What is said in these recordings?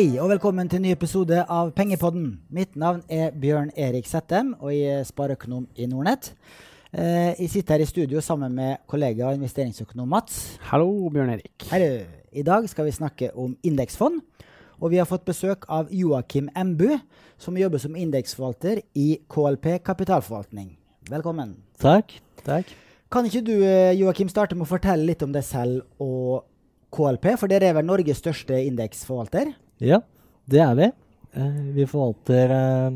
Hei og velkommen til en ny episode av Pengepodden. Mitt navn er Bjørn Erik Settem, og jeg er spareøkonom i Nordnett. Eh, jeg sitter her i studio sammen med kollega og investeringsøkonom Mats. Hallo, Bjørn Erik. Hei. I dag skal vi snakke om indeksfond. Og vi har fått besøk av Joakim Embu, som jobber som indeksforvalter i KLP kapitalforvaltning. Velkommen. Takk. takk. Kan ikke du Joachim, Joakim, starte med å fortelle litt om deg selv og KLP? For dere er vel Norges største indeksforvalter? Ja, det er vi. Eh, vi forvalter eh,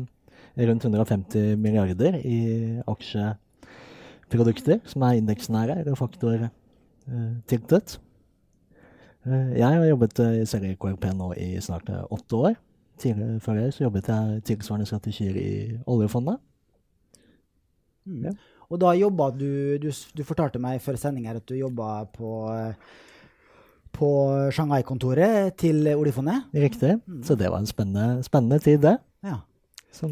rundt 150 milliarder i aksjeprodukter som er indeksnære eller faktortiltet. Eh, jeg har jobbet i Serie KLP nå i snart åtte år. Tidligere før det så jobbet jeg tilsvarende strategier i oljefondet. Mm. Ja. Og da jobba du, du, du fortalte meg før sending her at du jobba på, på Shanghai-kontoret til oljefondet? Riktig. Mm. Så det var en spennende, spennende tid, det. Ja. Så,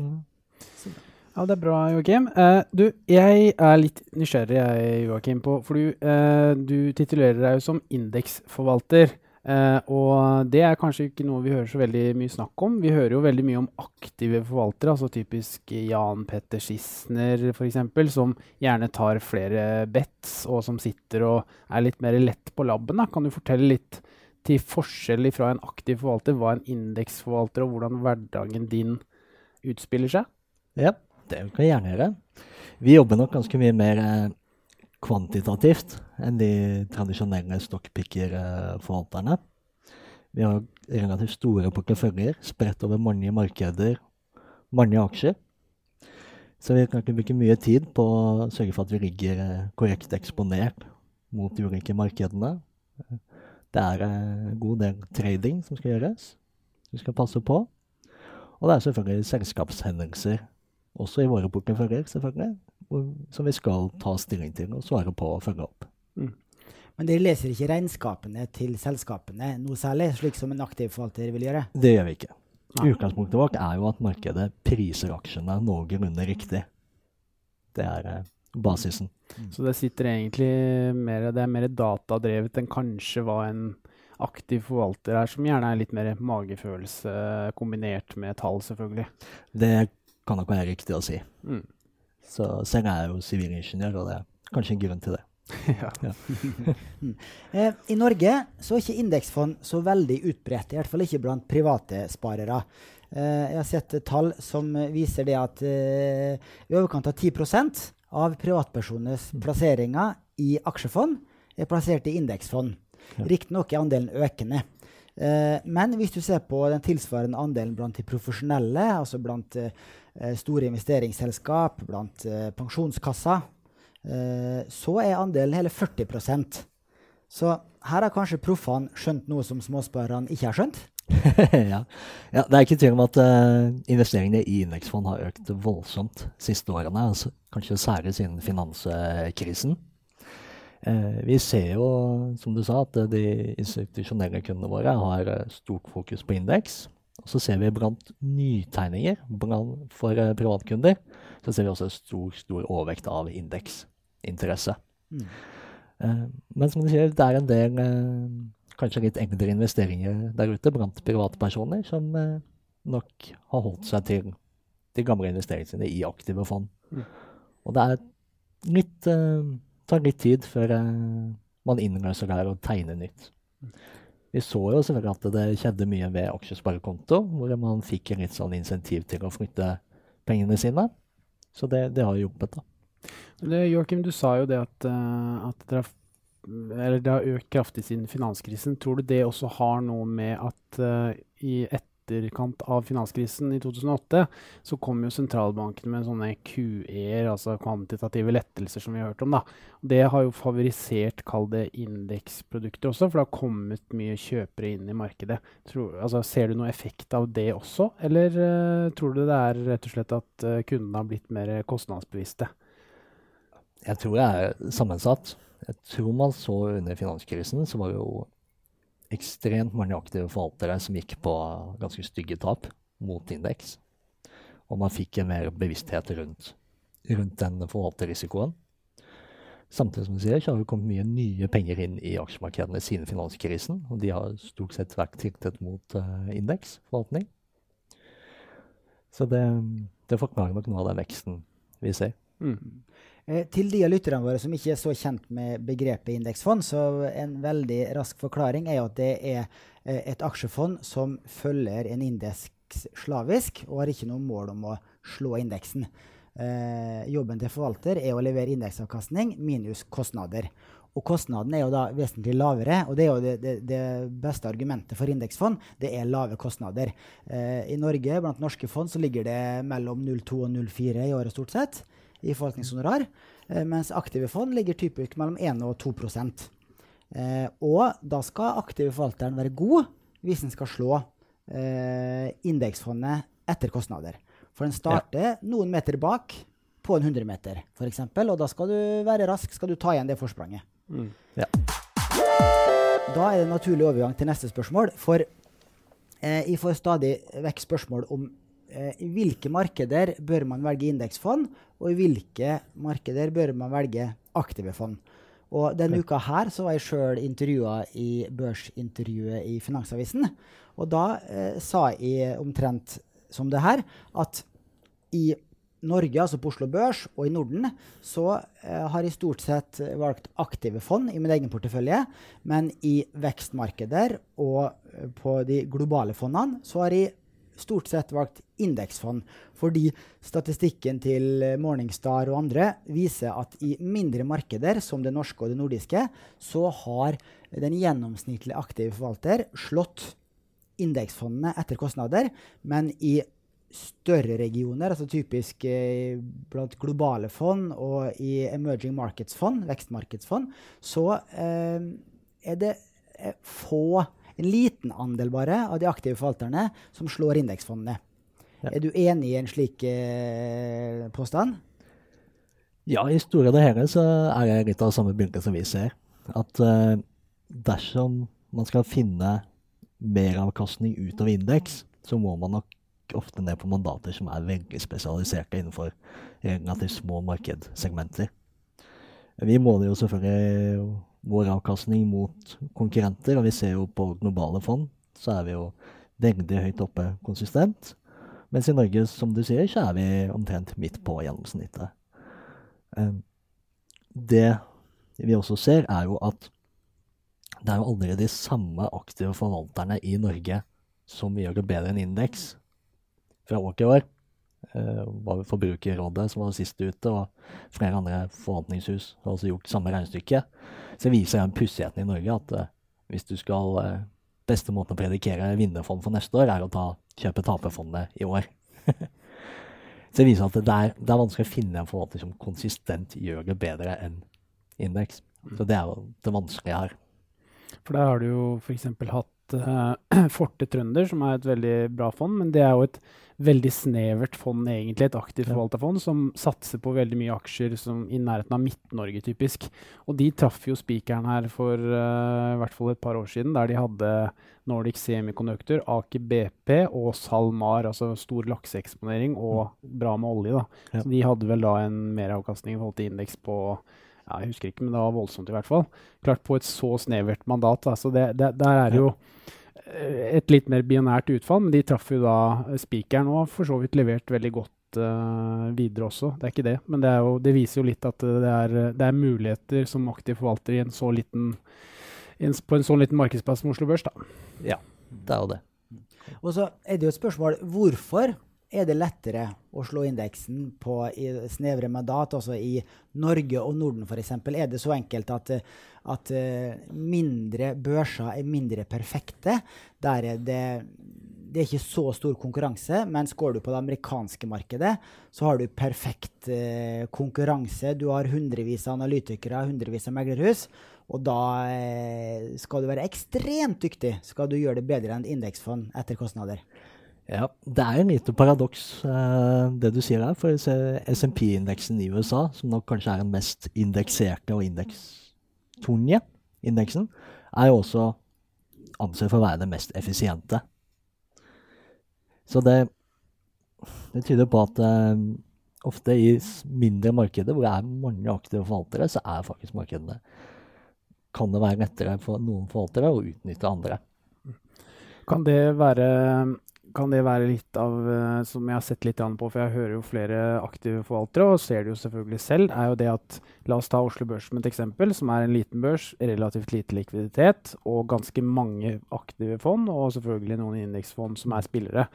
ja, det er bra, Joakim. Uh, du, jeg er litt nysgjerrig, jeg, Joakim, på For du, uh, du titulerer deg jo som indeksforvalter. Uh, og det er kanskje ikke noe vi hører så veldig mye snakk om. Vi hører jo veldig mye om aktive forvaltere, altså typisk Jan Petter Schissner f.eks., som gjerne tar flere bets, og som sitter og er litt mer lett på labben. Kan du fortelle litt til forskjell fra en aktiv forvalter, hva en indeksforvalter og hvordan hverdagen din utspiller seg? Ja, det kan jeg gjerne gjøre. Vi jobber nok ganske mye mer eh, kvantitativt enn de tradisjonelle stockpicker-forvalterne. Vi har relativt store porteføljer spredt over mange markeder, mange aksjer. Så vi kan ikke bruke mye tid på å sørge for at vi ligger eh, korrekt eksponert mot de ulike markedene. Det er en god del trading som skal gjøres. Vi skal passe på. Og det er selvfølgelig selskapshendelser, også i våre porteføljer, selvfølgelig, som vi skal ta stilling til og svare på og følge opp. Mm. Men dere leser ikke regnskapene til selskapene noe særlig, slik som en aktiv forvalter vil gjøre? Det gjør vi ikke. Nei. Utgangspunktet vårt er jo at markedet priser aksjene noenlunde riktig. Det er eh, basisen. Mm. Så det sitter egentlig mer, det er mer datadrevet enn kanskje hva en aktiv forvalter er, som gjerne er litt mer magefølelse kombinert med tall, selvfølgelig. Det kan nok være riktig å si. Mm. Så selv er jeg jo sivilingeniør, og det er kanskje en grunn til det. ja. eh, I Norge så er ikke indeksfond så veldig utbredt, i hvert fall ikke blant private sparere. Eh, jeg har sett tall som viser det at eh, i overkant av 10% av privatpersoners mm. plasseringer i aksjefond er plassert i indeksfond. Ja. Riktignok er andelen økende. Eh, men hvis du ser på den tilsvarende andelen blant de profesjonelle, altså blant eh, Eh, store investeringsselskap, blant pensjonskasser, så er andelen hele 40% Så her har kanskje proffene skjønt noe som småsparerne ikke har skjønt? ja. ja. Det er ikke tvil om at uh, investeringene i indeksfond har økt voldsomt siste årene. Altså, kanskje særlig siden finanskrisen. Uh, vi ser jo, som du sa, at de institusjonelle kundene våre har stort fokus på indeks. Og så ser vi blant nytegninger blant, for privatkunder så ser vi også stor, stor overvekt av indeksinteresse. Mm. Men som du sier, det er en del kanskje litt eldre investeringer der ute blant privatpersoner som nok har holdt seg til de gamle investeringene i aktive fond. Mm. Og det er litt, tar litt tid før man innløser der og tegner nytt. Vi så jo selvfølgelig at det skjedde mye ved aksjesparekonto, hvor man fikk en litt sånn insentiv til å flytte pengene sine. Så det, det har hjulpet, da. Joakim, du sa jo det at, uh, at det, har, det, har økt kraftig siden finanskrisen. Tror du det også har noe med at uh, i et etterkant av finanskrisen i 2008, så kom jo sentralbankene med sånne QE-er, altså kvantitative lettelser, som vi har hørt om. da. Det har jo favorisert, kall det, indeksprodukter også, for det har kommet mye kjøpere inn i markedet. Tror, altså, ser du noe effekt av det også, eller uh, tror du det er rett og slett at uh, kundene har blitt mer kostnadsbevisste? Jeg tror det er sammensatt. Jeg tror man så under finanskrisen, så var jo ekstremt mange aktive forvaltere som gikk på ganske stygge tap mot indeks. Og man fikk en mer bevissthet rundt, rundt den forvalterrisikoen. Samtidig som du sier, så har det kommet mye nye penger inn i aksjemarkedene siden finanskrisen. Og de har stort sett vært tiltet mot uh, indeksforvaltning. Så det, det, forklarer nok noe av den veksten vi ser. Mm. Eh, til de av lytterne våre som ikke er så kjent med begrepet indeksfond, så en veldig rask forklaring er at det er eh, et aksjefond som følger en indeks slavisk, og har ikke noe mål om å slå indeksen eh, jobben til forvalter er å levere indeksavkastning minus kostnader. Og kostnaden er jo da vesentlig lavere, og det er jo det, det, det beste argumentet for indeksfond. Det er lave kostnader. Eh, I Norge, blant norske fond, så ligger det mellom 0,2 og 0,4 i året stort sett i forvaltningshonorar, eh, mens aktive fond ligger typisk mellom 1 og 2 eh, Og da skal aktive forvalteren være god hvis den skal slå eh, indeksfondet etter kostnader. For den starter ja. noen meter bak på en 100 meter, f.eks. Og da skal du være rask, skal du ta igjen det forspranget. Mm. Ja. Da er det en naturlig overgang til neste spørsmål. For eh, jeg får stadig vekk spørsmål om eh, i hvilke markeder bør man velge indeksfond, og i hvilke markeder bør man velge aktive fond. Og denne uka her så var jeg sjøl intervjua i børsintervjuet i Finansavisen. Og da eh, sa jeg omtrent som det her, at i Norge, altså på Oslo Børs, og i Norden, så eh, har jeg stort sett valgt aktive fond i min egen portefølje. Men i vekstmarkeder og eh, på de globale fondene så har jeg stort sett valgt indeksfond. Fordi statistikken til Morningstar og andre viser at i mindre markeder, som det norske og det nordiske, så har den gjennomsnittlige aktive forvalter slått indeksfondene etter kostnader, men i større regioner, altså typisk eh, blant globale fond og i emerging markets-fond, vekstmarkedsfond, så eh, er det eh, få, en liten andel bare, av de aktive forvalterne som slår indeksfondene. Ja. Er du enig i en slik eh, påstand? Ja, i store og hele så er det litt av samme bildet som vi ser. At eh, dersom man skal finne meravkastning utover indeks, så må man nok ofte ned på mandater som er veldig spesialiserte innenfor relativt små markedssegmenter. Vi måler jo selvfølgelig vår avkastning mot konkurrenter, og vi ser jo på globale fond så er vi jo veldig høyt oppe konsistent. Mens i Norge, som du sier, så er vi omtrent midt på gjennomsnittet. Ehm, det vi også ser, er jo at det er jo aldri de samme aktive forvalterne i Norge som gjør det bedre enn indeks fra år til år. Uh, var Forbrukerrådet som var sist ute, og flere andre forvaltningshus har også gjort samme regnestykke. Så viser den pussigheten i Norge at uh, hvis du skal uh, Beste måten å predikere vinnerfond for neste år, er å ta kjøpe taperfondet i år. så det viser at det er, det er, vanskelig å finne en forvalter som konsistent gjør det bedre enn indeks. Så det er jo det vanskelige her. For der har du jo f.eks. hatt uh, Forte Trønder, som er et veldig bra fond, men det er jo et veldig snevert fond, egentlig. Et aktivt forvalta fond som satser på veldig mye aksjer som, i nærheten av Midt-Norge, typisk. Og de traff jo spikeren her for uh, i hvert fall et par år siden, der de hadde Nordic Semiconductor, Aker BP og SalMar, altså stor lakseeksponering og bra med olje. da. Ja. Så de hadde vel da en meravkastning i forhold til indeks på ja, jeg husker ikke, men det var voldsomt i hvert fall. Klart på et så snevert mandat. Altså det, det, der er det jo eh, et litt mer binært utfall, men de traff jo da spikeren og for så vidt levert veldig godt uh, videre også. Det er ikke det, men det, jo, det viser jo litt at det er, det er, muligheter som aktiv forvalter i en så liten, en, på en sånn liten markedsplass som Oslo Børs. da. Ja, det er jo det. Og så er det jo et spørsmål hvorfor er det lettere å slå indeksen på i snevre mandat, altså i Norge og Norden f.eks.? Er det så enkelt at, at, eh, mindre børser er mindre perfekte? Der er det, det er ikke så stor konkurranse, mens går du på det amerikanske markedet, så har du perfekt eh, konkurranse. Du har hundrevis av analytikere, hundrevis av meglerhus. Og da eh, skal du være ekstremt dyktig skal du gjøre det bedre enn indeksfond etter kostnader. Ja, Det er en lite paradoks, uh, det du sier her. For SMP-indeksen i USA, som nok kanskje er den mest indekserte og indekstunge indeksen, er jo også ansett for å være den mest effisiente. Så det, det tyder på at uh, ofte i mindre markeder hvor det er mange aktive forvaltere, så er faktisk markedene Kan det være lettere for noen forvaltere å utnytte andre. Kan det være kan det være litt av, eh, som jeg har sett litt an på, for jeg hører jo flere aktive forvaltere, og ser det jo selvfølgelig selv, er jo det at La oss ta Oslo Børs som et eksempel, som er en liten børs, relativt lite likviditet og ganske mange aktive fond, og selvfølgelig noen indeksfond som er spillere.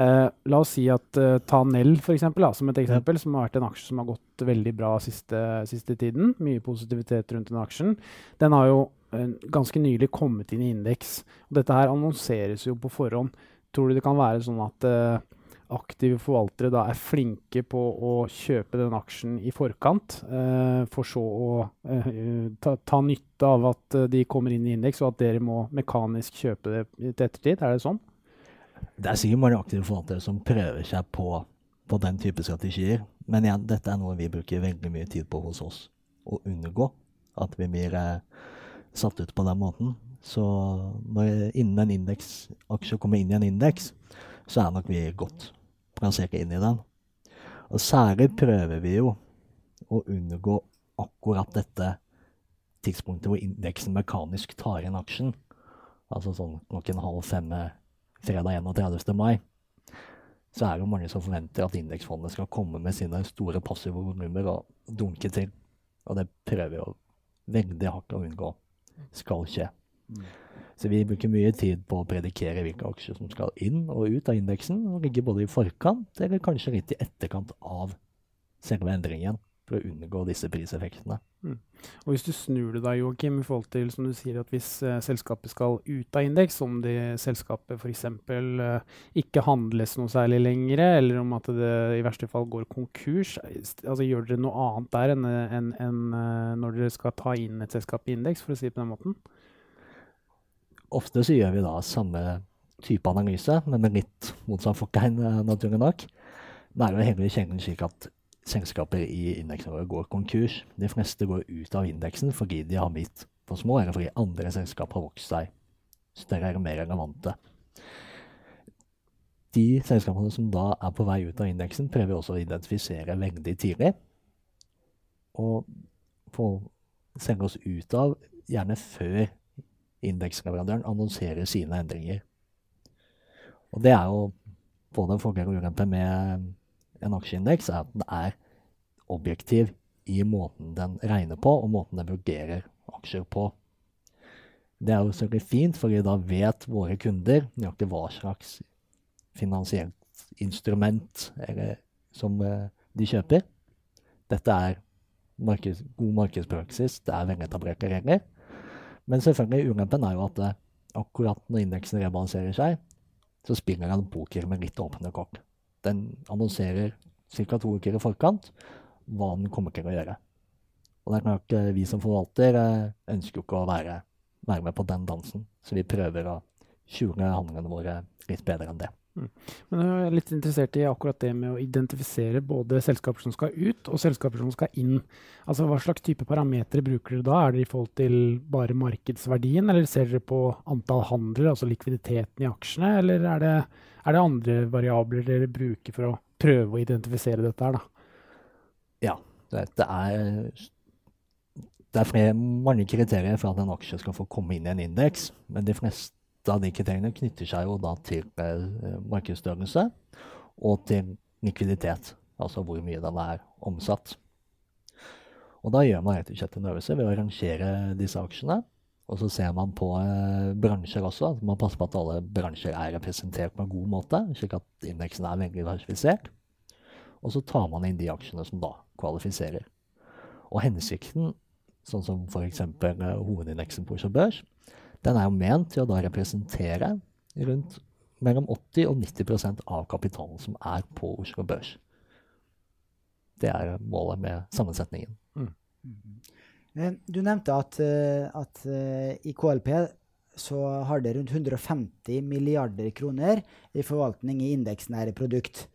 Eh, la oss si at eh, ta Nell for eksempel, da, som et eksempel, som har vært en aksje som har gått veldig bra siste, siste tiden. Mye positivitet rundt den aksjen. Den har jo eh, ganske nylig kommet inn i indeks. Dette her annonseres jo på forhånd. Tror du det kan være sånn at eh, aktive forvaltere da er flinke på å kjøpe den aksjen i forkant, eh, for så å eh, ta, ta nytte av at de kommer inn i indeks, og at dere må mekanisk kjøpe det til ettertid? Er det sånn? Det er sikkert mange aktive forvaltere som prøver seg på, på den type strategier. Men igjen, dette er noe vi bruker veldig mye tid på hos oss. Å unngå at vi blir eh, satt ut på den måten. Så når innen en indeksaksje kommer inn i en indeks, så er nok vi godt plassert inn i den. Og særlig prøver vi jo å unngå akkurat dette tidspunktet hvor indeksen mekanisk tar inn aksjen. Altså sånn klokken halv fem fredag 31. mai, så er det mange som forventer at indeksfondet skal komme med sine store passive volumer og dunke til. Og det prøver vi veldig hardt å unngå skal skje. Så vi bruker mye tid på å predikere hvilke aksjer som skal inn og ut av indeksen, og ligge både i forkant eller kanskje litt i etterkant av selve endringen, for å unngå disse priseffektene. Og hvis du snur det da, Joakim, i forhold til som du sier at hvis eh, selskapet skal ut av indeks, om det selskapet f.eks. Eh, ikke handles noe særlig lenger, eller om at det i verste fall går konkurs, altså gjør dere noe annet der enn enn- enn, eh, når dere skal ta inn et selskap i indeks, for å si det på den måten? Ofte så gjør vi da samme type analyse, men med litt motsatt fortegn, eh, naturlig nok. Det er jo heller kjengen slik at selskaper i indeksen vår går konkurs. De fleste går ut av indeksen fordi de har blitt for små, eller fordi andre selskaper har vokst seg større eller mer relevante. De selskapene som da er på vei ut av indeksen, prøver vi også å identifisere veldig tidlig. Og få selge oss ut av, gjerne før indeksleverandøren annonserer sine endringer. Og det er jo både en fordel og ulempe med en aksjeindeks, er at den er objektiv i måten den regner på, og måten den vurderer aksjer på. Det er jo selvfølgelig fint, fordi da vet våre kunder nøyaktig hva slags finansielt instrument eller, som eh, de kjøper. Dette er markeds, god markedspraksis, det er veletablerte regler. Men selvfølgelig, ulempen er jo at eh, akkurat når indeksen rebalanserer seg, så spiller han poker med litt åpne kort. Den annonserer ca. to uker i forkant hva den kommer til å gjøre. Og det er klart, eh, vi som forvalter eh, ønsker jo ikke å være, være med på den dansen, så vi prøver å skjule handlene våre litt bedre enn det. Men jeg er litt interessert i akkurat det med å identifisere både selskaper som skal ut, og selskaper som skal inn. Altså Hva slags type parametere bruker dere da? Er det i forhold til bare markedsverdien, eller ser dere på antall handler, altså likviditeten i aksjene, eller er det, er det andre variabler dere bruker for å prøve å identifisere dette her, da? Ja, det, er det er mange kriterier for at en aksje skal få komme inn i en indeks, men de fleste av de kriteriene knytter seg jo da til eh, markedsstørrelse og til likviditet, altså hvor mye den er omsatt. Og da gjør man rett og slett en øvelse ved å rangere disse aksjene. Og så ser man på eh, bransjer også, at man passer på at alle bransjer er representert på en god måte, slik at indeksen er veldig diversifisert. Og så tar man inn de aksjene som da kvalifiserer. Og hensikten, sånn som f.eks. Uh, hovedindeksen på Oslo Børs, den er jo ment til å da representere rundt mellom 80 og 90% av kapitalen som er på Oslo Børs. Det er målet med sammensetningen. Mm. Du nevnte at, eh, at eh, i KLP så har det rundt 150 milliarder kroner i forvaltning i indeksnære produkt,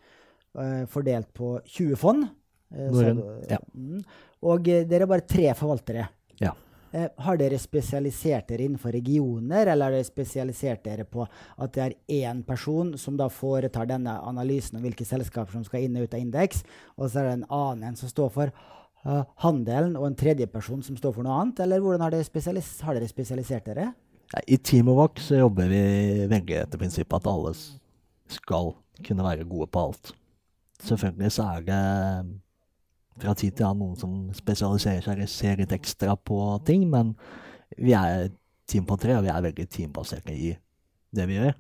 eh, fordelt på 20 fond. Norden, du- ja. Mm. Og eh, dere er bare tre forvaltere. Ja. Eh, har dere spesialisert dere innenfor regioner, eller har dere spesialisert dere på at det er én person som da foretar denne analysen om hvilke selskaper som skal inn og ut av indeks, og så er det en annen som står for uh, handelen, og en tredje person som står for noe annet? Eller hvordan har dere, spesialis har dere spesialisert dere? I Teamwork så jobber vi veldig etter prinsippet at alle skal kunne være gode på alt. Selvfølgelig så er det fra tid til annen noen som spesialiserer seg eller ser litt ekstra på ting, men vi er team på tre, og vi er veldig teambaserte i det vi gjør.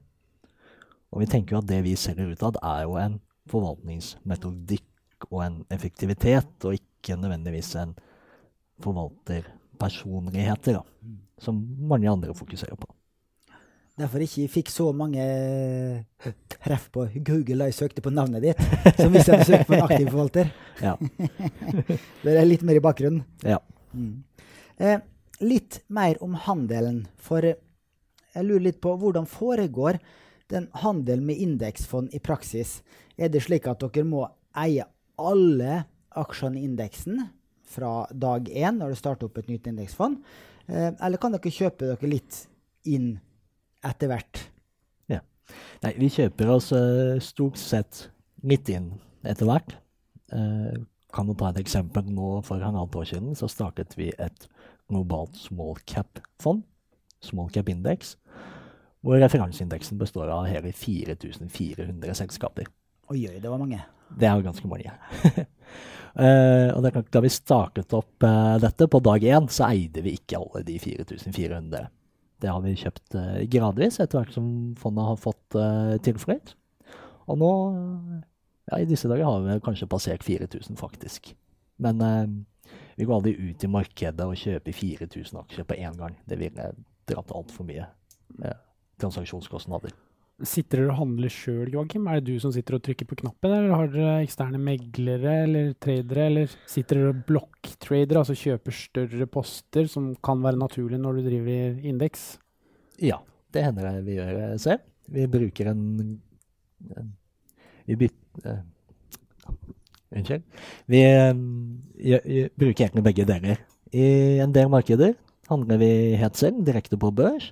Og vi tenker jo at det vi selger utad, er jo en forvaltningsmetodikk og en effektivitet, og ikke nødvendigvis en forvalterpersonligheter, da, som mange andre fokuserer på. Derfor ikke fikk så mange treff på Google da jeg søkte på navnet ditt, som hvis jeg hadde søkt på en aktiv forvalter. Ja. det er litt mer i bakgrunnen. Ja. Mm. Eh, litt mer om handelen. For jeg lurer litt på hvordan foregår den handelen med indeksfond i praksis? Er det slik at dere må eie alle aksjene i indeksen fra dag én når du starter opp et nytt indeksfond? Eh, eller kan dere kjøpe dere litt inn etter hvert? Ja. Nei, vi kjøper oss uh, stort sett litt inn etter hvert. Uh, kan du ta et eksempel nå For halvannet år siden så startet vi et globalt small cap-fond, small cap-indeks, hvor referanseindeksen består av hele 4400 selskaper. Oi, oi, det var mange. Det er jo ganske mange. uh, og Da vi startet opp uh, dette på dag én, så eide vi ikke alle de 4400. Det har vi kjøpt uh, gradvis etter hvert som fondet har fått uh, tilflytt. Og nå, ja, i disse dager har vi kanskje passert 4000, faktisk. Men eh, vi går aldri ut i markedet og kjøper 4000 aksjer på én gang. Det ville dratt altfor mye transaksjonskostnader. Sitter dere og handler sjøl, Joakim? Er det du som sitter og trykker på knappen, eller har dere eksterne meglere eller tradere, eller sitter dere og blokktrader, altså kjøper større poster som kan være naturlig når du driver indeks? Ja, det hender det vi gjør selv. Vi bruker en, en Vi bytter Unnskyld. Vi uh, bruker egentlig begge deler. I en del markeder handler vi helt selv, direkte på børs.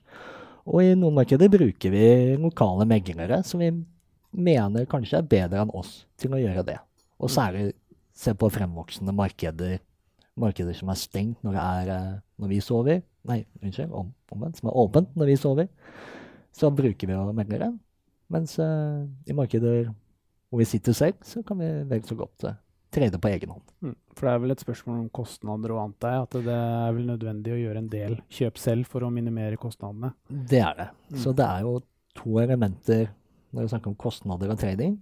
Og i noen markeder bruker vi lokale meglere som vi mener kanskje er bedre enn oss til å gjøre det. Og særlig se på fremvoksende markeder, markeder som er stengt når, er, eh, når vi sover. Nei, unnskyld, om, omvendt, som er åpent når vi sover. Så bruker vi meglere. Mens uh, i markeder hvor vi sitter selv, så kan vi vel så godt uh, trade på egen hånd. Mm. For det er vel et spørsmål om kostnader og annet, at det er vel nødvendig å gjøre en del kjøp selv for å minimere kostnadene? Det er det. Mm. Så det er jo to elementer når vi snakker om kostnader og trading.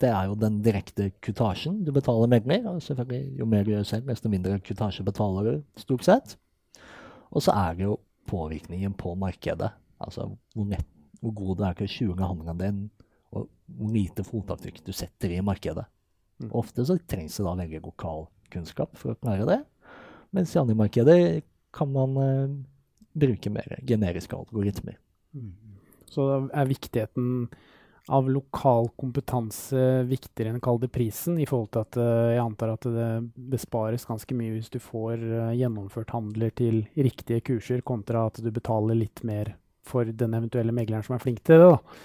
Det er jo den direkte kutasjen du betaler megler. og selvfølgelig Jo mer du gjør selv, desto mindre kutasje betaler du stort sett. Og så er det jo påvirkningen på markedet. Altså hvor, nett, hvor god du er til å skjule handelen din, og hvor lite fotavtrykk du setter i markedet. Mm. Ofte så trengs det da veldig lokal kunnskap for å klare det. Mens i andre markeder kan man uh, bruke mer generiske algoritmer. Mm. Så er viktigheten av lokal kompetanse viktigere enn kall det prisen, i forhold til at uh, jeg antar at det bespares ganske mye hvis du får uh, gjennomført handler til riktige kurser, kontra at du betaler litt mer for den eventuelle megleren som er flink til det. da.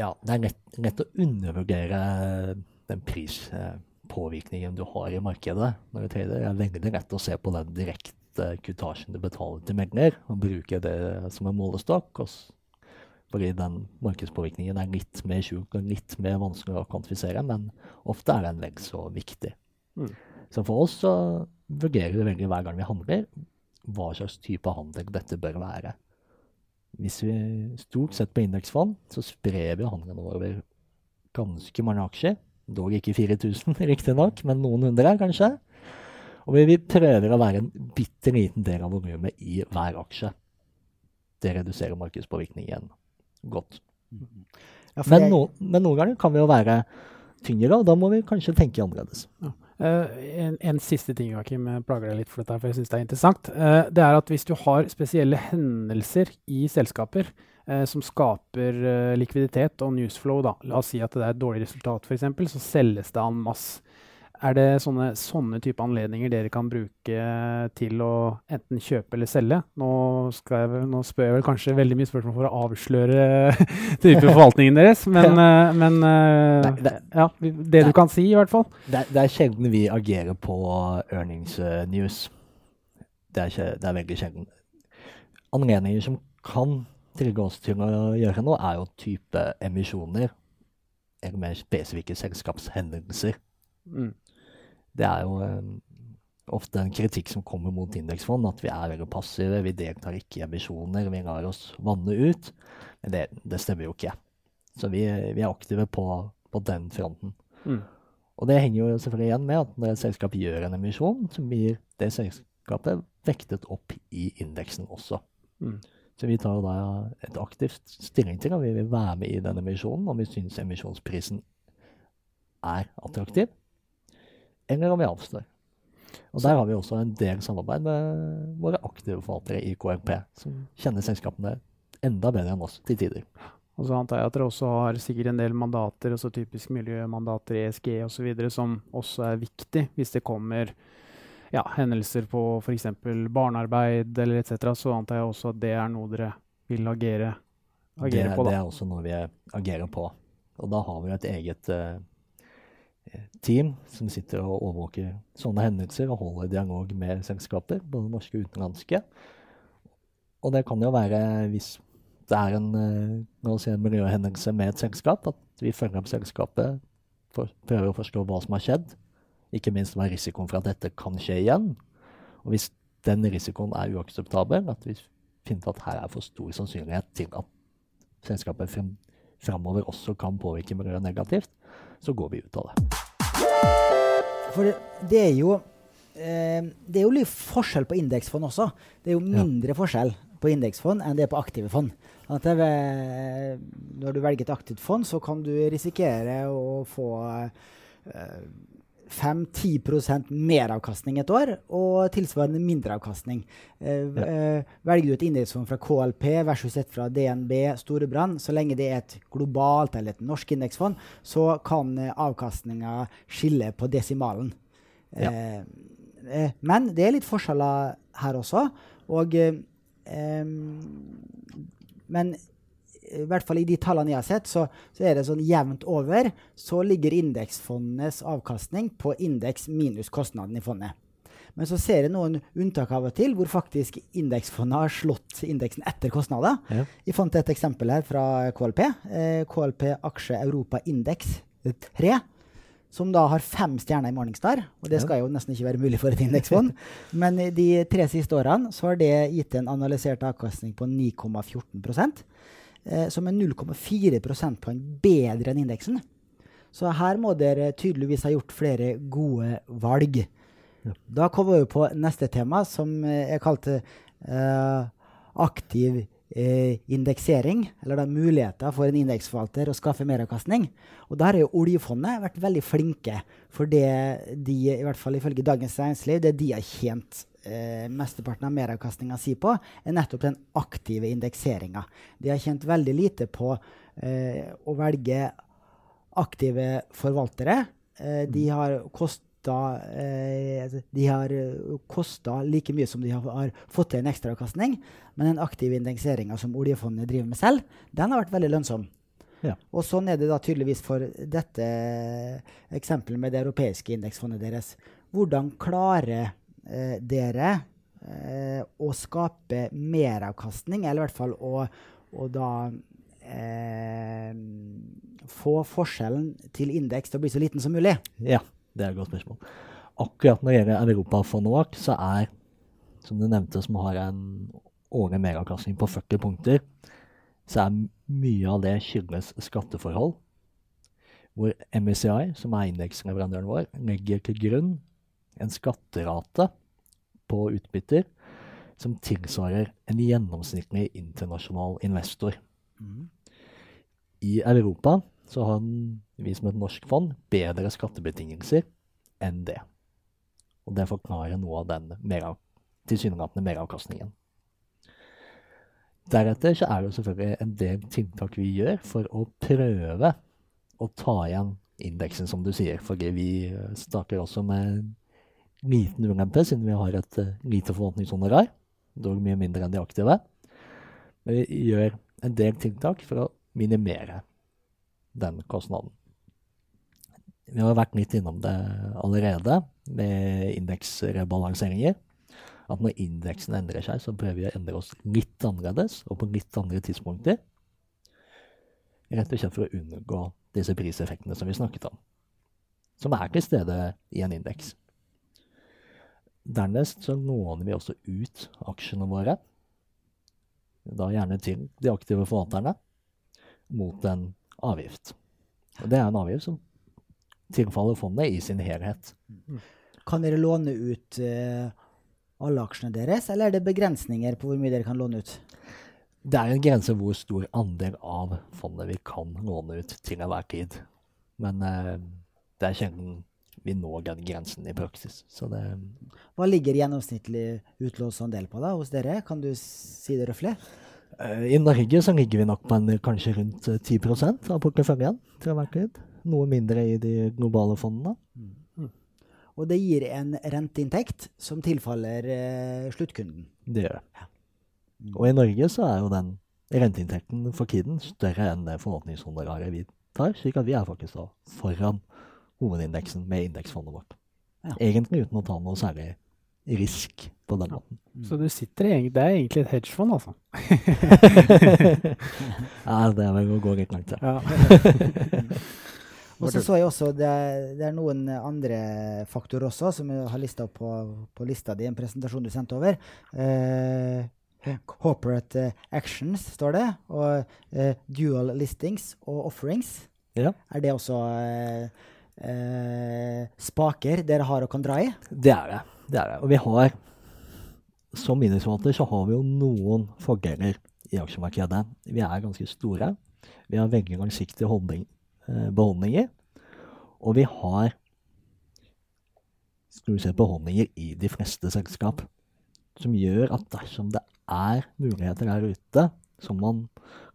Ja, det er lett, lett å undervurdere den prispåvirkningen du har i markedet når du trader. Det er veldig lett å se på den direkte kutasjen du betaler til megler, og bruke det som en målestokk. Fordi den markedspåvirkningen er litt mer skjult og litt mer vanskelig å kvantifisere, men ofte er den vel så viktig. Mm. Så for oss så vurderer vi veldig hver gang vi handler, hva slags type handel dette bør være. Hvis vi stort sett på indeksfond, så sprer vi handelen over ganske mange aksjer. Dog ikke 4000, riktignok, men noen hundre, kanskje. Og vi prøver å være en bitte liten del av volumet i hver aksje. Det reduserer markedspåvirkningen godt. Ja, men, no, men, noen ganger kan vi jo være tyngre, og da må vi kanskje tenke annerledes. Ja. Uh, en, en, siste ting, Joakim, jeg plager deg litt for dette, for jeg syns det er interessant. Uh, det er at hvis du har spesielle hendelser i selskaper, som skaper eh, likviditet og newsflow. Da. La oss si at det er et dårlig resultat, f.eks., så selges det en masse. er det sånne, sånne type anledninger dere kan bruke til å enten kjøpe eller selge? Nå, jeg, nå, spør jeg vel kanskje veldig mye spørsmål for å avsløre type forvaltningen deres, men, men Nei, det, ja, det du kan si, i hvert fall. Det, det er sjelden vi agerer på earnings news. Det er, ikke, det er veldig sjelden. Anledninger som kan oss til å gjøre nå, er jo type emisjoner. Eller mer spesifikke selskapshendelser. Mm. Det er jo um, ofte en kritikk som kommer mot indeksfond, at vi er veldig passive. Vi deltar ikke i emisjoner, vi lar oss vanne ut. Men det, det stemmer jo ikke. Så vi, vi er aktive på, på den fronten. Mm. Og det henger jo selvfølgelig igjen med at når et selskap gjør en emisjon, så blir det selskapet vektet opp i indeksen også. Mm. Så vi tar da et aktivt stilling til om vi vil være med i denne emisjonen, om vi syns emisjonsprisen er attraktiv eller om vi avstår. Og Der har vi også en del samarbeid med våre aktive forvaltere i KLP, som kjenner selskapene enda bedre enn oss til tider. Og så antar jeg at dere også har sikkert en del mandater, også typisk miljømandater, ESG osv., som også er viktig hvis det kommer ja, hendelser på f.eks. barnearbeid eller etc., så antar jeg også at det er noe dere vil agere, agere det, på. Da. Det er også noe vi agerer på. Og da har vi et eget uh, team som sitter og overvåker sånne hendelser og holder dialog med selskaper, både norske og utenlandske. Og det kan jo være, hvis det er en, eh, en miljøhendelse med et selskap, at vi følger opp selskapet, for, prøver å forstå hva som har skjedd. Ikke minst er risikoen for at dette kan skje igjen. Og hvis den risikoen er uakseptabel, at vi finner at her er for stor sannsynlighet til at selskapet frem, framover også kan påvirke miljøet negativt, så går vi ut av det. For det er jo eh, det er jo litt forskjell på indeksfond også. Det er jo mindre ja. forskjell på indeksfond enn det er på aktive fond. Ved, når du velger et aktivt fond, så kan du risikere å få eh, 5-10 meravkastning et år og tilsvarende mindreavkastning. Eh, ja. eh, velger du et indeksfond fra KLP versus et fra DNB Storebrand, så lenge det er et globalt eller et norsk indeksfond, så kan eh, avkastninga skille på desimalen. Ja. Men det er litt forskjeller her også. Og, men i hvert fall i de tallene jeg har sett, så, så, er det sånn jevnt over så ligger indeksfondenes avkastning på indeks minus kostnaden i fondet. Men så ser jeg noen unntak av og til hvor faktisk indeksfondet har slått indeksen etter kostnader. Ja. Jeg fant et eksempel her fra KLP. Eh, KLP Aksje Europa Indeks 3. Som da har fem stjerner i Morningstar. Og det skal jo nesten ikke være mulig for et indeksfond. Men de tre siste årene så har det gitt en analysert avkastning på 9,14 eh, som er 0,4 prosentpoeng bedre enn indeksen. Så her må dere tydeligvis ha gjort flere gode valg. Ja. Da kommer vi på neste tema, som jeg kalte eh, aktiv eh, indeksering. Eller da muligheter for en indeksforvalter å skaffe meravkastning. Og der har jo oljefondet vært veldig flinke. For det de, i hvert fall ifølge Dagens Næringsliv, det de har tjent eh, mesteparten av meravkastninga si på, er nettopp den aktive indekseringa. De har kjent veldig lite på eh, å velge aktive forvaltere. Eh, de har har da, eh, de har kosta like mye som de har, har fått til en ekstraavkastning. Men den aktive indekseringa som oljefondet driver med selv, den har vært veldig lønnsom. Ja. Og sånn er det da tydeligvis for dette eksempelet med det europeiske indeksfondet deres. Hvordan klarer eh, dere eh, å skape meravkastning, eller i hvert fall å, å da eh, få forskjellen til indeks til å bli så liten som mulig? Ja, det er et godt spørsmål. Akkurat når det gjelder Europafond så er, som du nevnte, som har en årlig meravkastning på 40 punkter, så er mye av det skyldes skatteforhold. Hvor MSCI, som er indeksleverandøren vår, legger til grunn en skatterate på utbytter som tilsvarer en gjennomsnittlig internasjonal investor. Mm. I Europa så har vi som et norsk fond bedre skattebetingelser enn det. Og det forklarer noe av den merav, tilsynelatende meravkastningen. Deretter så er det selvfølgelig en del tiltak vi gjør for å prøve å ta igjen indeksen, som du sier. For vi eh, starter også med liten ulempe, siden vi har et uh, lite forvaltningshonorar. Dog mye mindre enn de aktive. Men vi gjør en del tiltak for å minimere den kostnaden. Vi har vært litt innom det allerede med indeksrebalanseringer. At når indeksen endrer seg, så prøver vi å endre oss litt annerledes og på litt andre tidspunkter. Rett og slett for å unngå disse priseffektene som vi snakket om. Som er til stede i en indeks. Dernest så låner vi også ut aksjene våre, da gjerne til de aktive forvalterne, mot en avgift. Og det er en avgift som tilfaller fondet i sin helhet. Kan dere låne ut uh, alle aksjene deres, eller er det begrensninger på hvor mye dere kan låne ut? Det er en grense hvor stor andel av fondet vi kan låne ut til enhver tid. Men uh, det er sjelden vi når den grensen i praksis. Det, Hva ligger gjennomsnittlig utlånsandel på da, hos dere? Kan du si det røftlig? Uh, I Norge så ligger vi nok på en, kanskje rundt 10% av porteføljen til hver tid. Noe mindre i de globale fondene. Mm. Og det gir en renteinntekt som tilfaller eh, sluttkunden? Det gjør det. Ja. Mm. Og i Norge så er jo den renteinntekten for Kiden større enn det forvaltningshonoraret vi tar, slik at vi er faktisk da foran hovedindeksen med indeksfondet vårt. Ja. Egentlig uten å ta noe særlig risk på den måten. Ja. Så du sitter i, det er egentlig et hedgefond, altså? ja, det er vel å gå litt langt, ja. Og så så jeg også det, det, er noen andre faktorer også som jeg har lista opp på, på, lista di, en presentasjon du sendte over. Eh, corporate actions, står det. Og eh, dual listings og offerings. Ja. Er det også eh, eh, spaker dere har og kan dra i? Det er det. det er det. Og vi har, som minusforvalter, så har vi jo noen fordeler i aksjemarkedet. Vi er ganske store. Vi har veldig langsiktige holdning, eh, beholdninger. Og vi har skal vi se, beholdninger i de fleste selskap. Som gjør at dersom det er muligheter der ute som man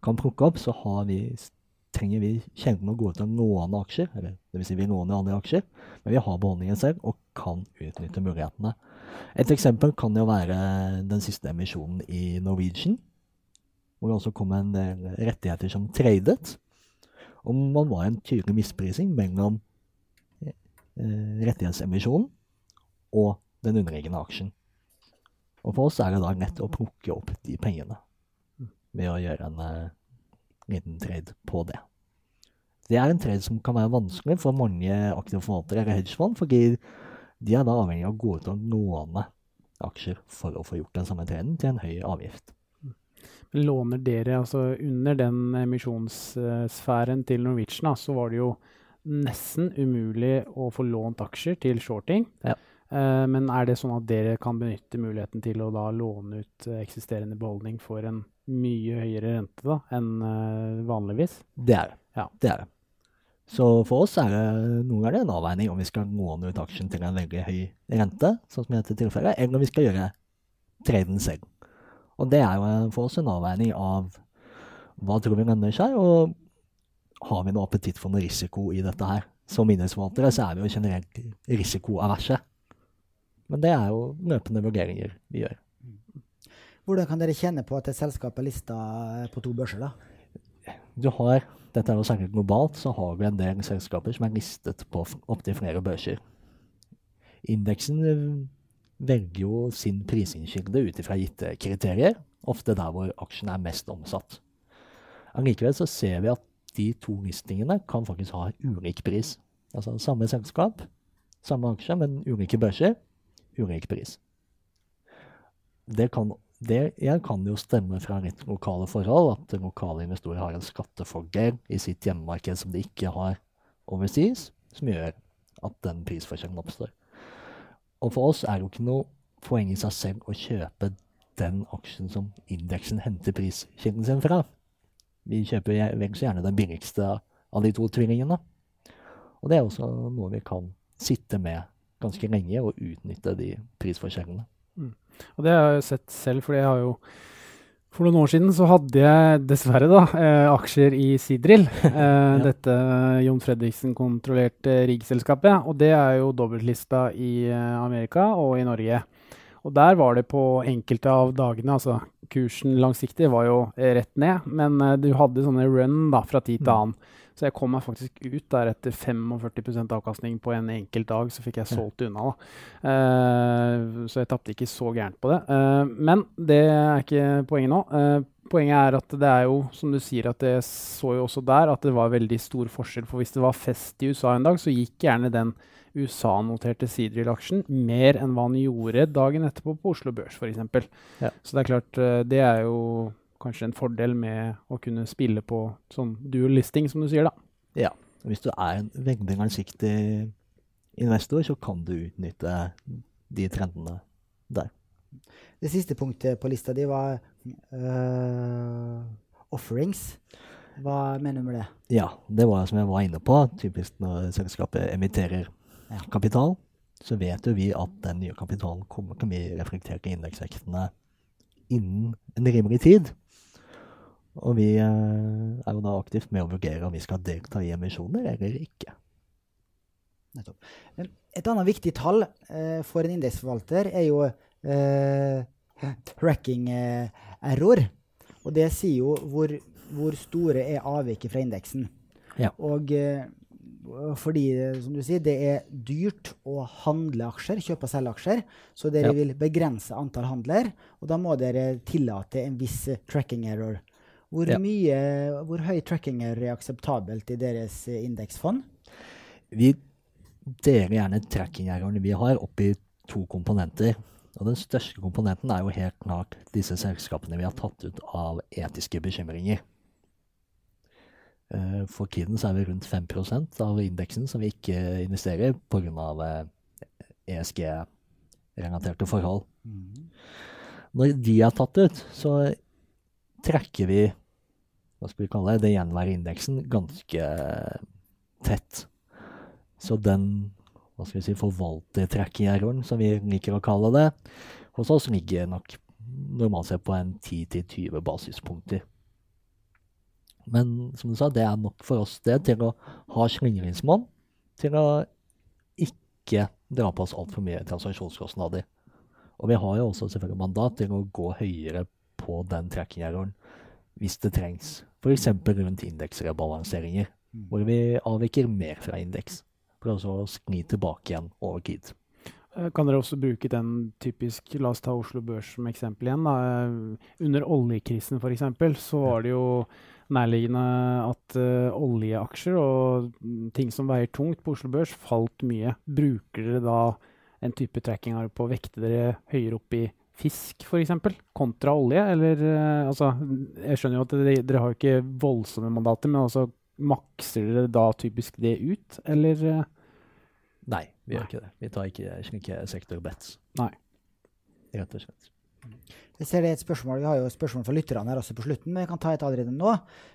kan plukke opp, så har vi trenger vi sjelden å gå ut av noen aksjer. Eller dvs. Si vi låner andre aksjer, men vi har beholdningen selv og kan utnytte mulighetene. Et eksempel kan jo være den siste emisjonen i Norwegian, hvor det også kom en del rettigheter som tradet. Og man var en tydelig misprising mellom eh, rettighetsemisjonen og den underliggende aksjen. Og for oss er det da lett å plukke opp de pengene ved å gjøre en eh, liten trade på det. Det er en trade som kan være vanskelig for mange aktive forvaltere eller hedgefond, fordi de er da avhengig av å gå ut og låne aksjer for å få gjort den samme traden til en høy avgift. Låner dere, altså under den emisjonssfæren til Norwegian, så var det jo nesten umulig å få lånt aksjer til shorting. Ja. Uh, men er det sånn at dere kan benytte muligheten til å da låne ut uh, eksisterende beholdning for en mye høyere rente da, enn uh, vanligvis? Det er det. Ja. det er det. Så for oss er det noen ganger en avveining om vi skal låne ut aksjen til en veldig høy rente, sånn som i dette tilfellet, eller om vi skal gjøre traden selv. Og det er jo for oss en avveining av hva tror vi lønner seg, og har vi noe appetitt for noe risiko i dette her. Som minnesforvaltere så er vi jo generelt risikoaverse. Men det er jo løpende vurderinger vi gjør. Hvordan kan dere kjenne på at et selskap er lista på to børser, da? Du har, dette er jo særlig globalt, så har vi en del selskaper som er listet på opptil flere børser. Indeksen velger jo sin prisinnkilde ut ifra gitte kriterier, ofte der hvor aksjen er mest omsatt. Allikevel så ser vi at de to listingene kan faktisk ha ulik pris. Altså samme selskap, samme aksje, men ulike børser ulik pris. Det kan, det kan jo stemme fra litt lokale forhold, at lokale investorer har en skattefordel i sitt hjemmemarked som de ikke har overseas, som gjør at den prisforskjellen oppstår. Og for oss er det jo ikke noe poeng i seg selv å kjøpe den aksjen som indeksen henter priskilden sin fra. Vi kjøper vel så gjerne den billigste av de to tvillingene. Og det er også noe vi kan sitte med ganske lenge og utnytte de prisforskjellene. Mm. Og det har jeg sett selv, for jeg har jo For noen år siden så hadde jeg dessverre da, eh, aksjer i Sidril. Eh, Dette Jon Fredriksen-kontrollerte riggselskapet. Og det er jo dobbeltlista i eh, Amerika og i Norge. Og der var det på enkelte av dagene altså Kursen langsiktig var jo rett ned, men eh, du hadde sånne run da, fra tid til Mm. annen. Så jeg kom meg faktisk ut der etter 45% avkastning på en enkelt dag. Så fikk jeg solgt unna. da. Uh, så jeg tapte ikke så gærent på det. Uh, men det er ikke poenget nå. Uh, poenget er at det er jo, som du sier, at jeg så jo også der at det var veldig stor forskjell. For hvis det var fest i USA en dag, så gikk gjerne den USA-noterte Sidril-aksjen mer enn hva han gjorde dagen etterpå på Oslo Børs f.eks. Ja. Så det er klart, det er jo kanskje en fordel med å kunne spille på sånn dual listing, som du sier, da. Ja. Hvis du er en veldig langsiktig investor, så kan du utnytte de trendene der. Det siste punktet på lista di var uh, offerings. Hva mener du med det? Ja, det var som jeg var inne på. Typisk når selskapet emitterer Ja. kapital, så vet jo vi at den nye kapitalen kommer til å bli reflektert i indeksvektene innen en rimelig tid. Og vi eh, er jo da aktivt med å vurdere om vi skal delta i emisjoner eller ikke. Nettopp. Et annet viktig tall eh, for en indeksforvalter er jo eh, tracking error. Og det sier jo hvor, hvor store er avviket fra indeksen. Ja. Og eh, fordi, som du sier, det er dyrt å handle aksjer, kjøpe og selge aksjer, så dere Ja. vil begrense antall handler, og da må dere tillate en viss tracking error. Hvor, Ja. mye, hvor høy tracking er akseptabelt i deres eh, indeksfond? Vi deler gjerne tracking-errorene vi har, opp i to komponenter. Og den største komponenten er jo helt klart disse selskapene vi har tatt ut av etiske bekymringer. Eh, For tiden så er vi rundt 5% av indeksen som vi ikke investerer pga. ESG-relaterte forhold. Når de er tatt ut, så trekker vi hva skal vi kalle det, det gjenværende indeksen ganske tett. Så den hva skal vi si, forvaltertrekkererroren, som vi liker å kalle det, hos oss ligger nok normalt sett på en 10-20 basispunkter. Men som du sa, det er nok for oss det til å ha slingringsmonn, til å ikke dra på oss altfor mye transaksjonskostnader. Og vi har jo også selvfølgelig mandat til å gå høyere på den tracking-erroren hvis det trengs. F.eks. rundt indeksrebalanseringer, hvor vi avviker mer fra indeks. For å så skli tilbake igjen over tid. Eh, Kan dere også bruke den typisk La oss ta Oslo Børs som eksempel igjen. Da. Eh, Under oljekrisen f.eks. så var det jo nærliggende at uh, oljeaksjer og mm, ting som veier tungt på Oslo Børs, falt mye. Bruker dere da en type tracking på å vekte dere høyere opp i fisk f.eks. kontra olje? Eller eh, altså Jeg skjønner jo at dere, dere har jo ikke voldsomme mandater, men altså makser dere da typisk det ut, eller? eh? Nei, vi Nei. gjør ikke det. Vi tar ikke slike sektorbets. Nei. Rett og slett. Jeg ser det er et spørsmål, Vi har jo spørsmål fra lytterne her også på slutten, men jeg kan ta et allerede nå.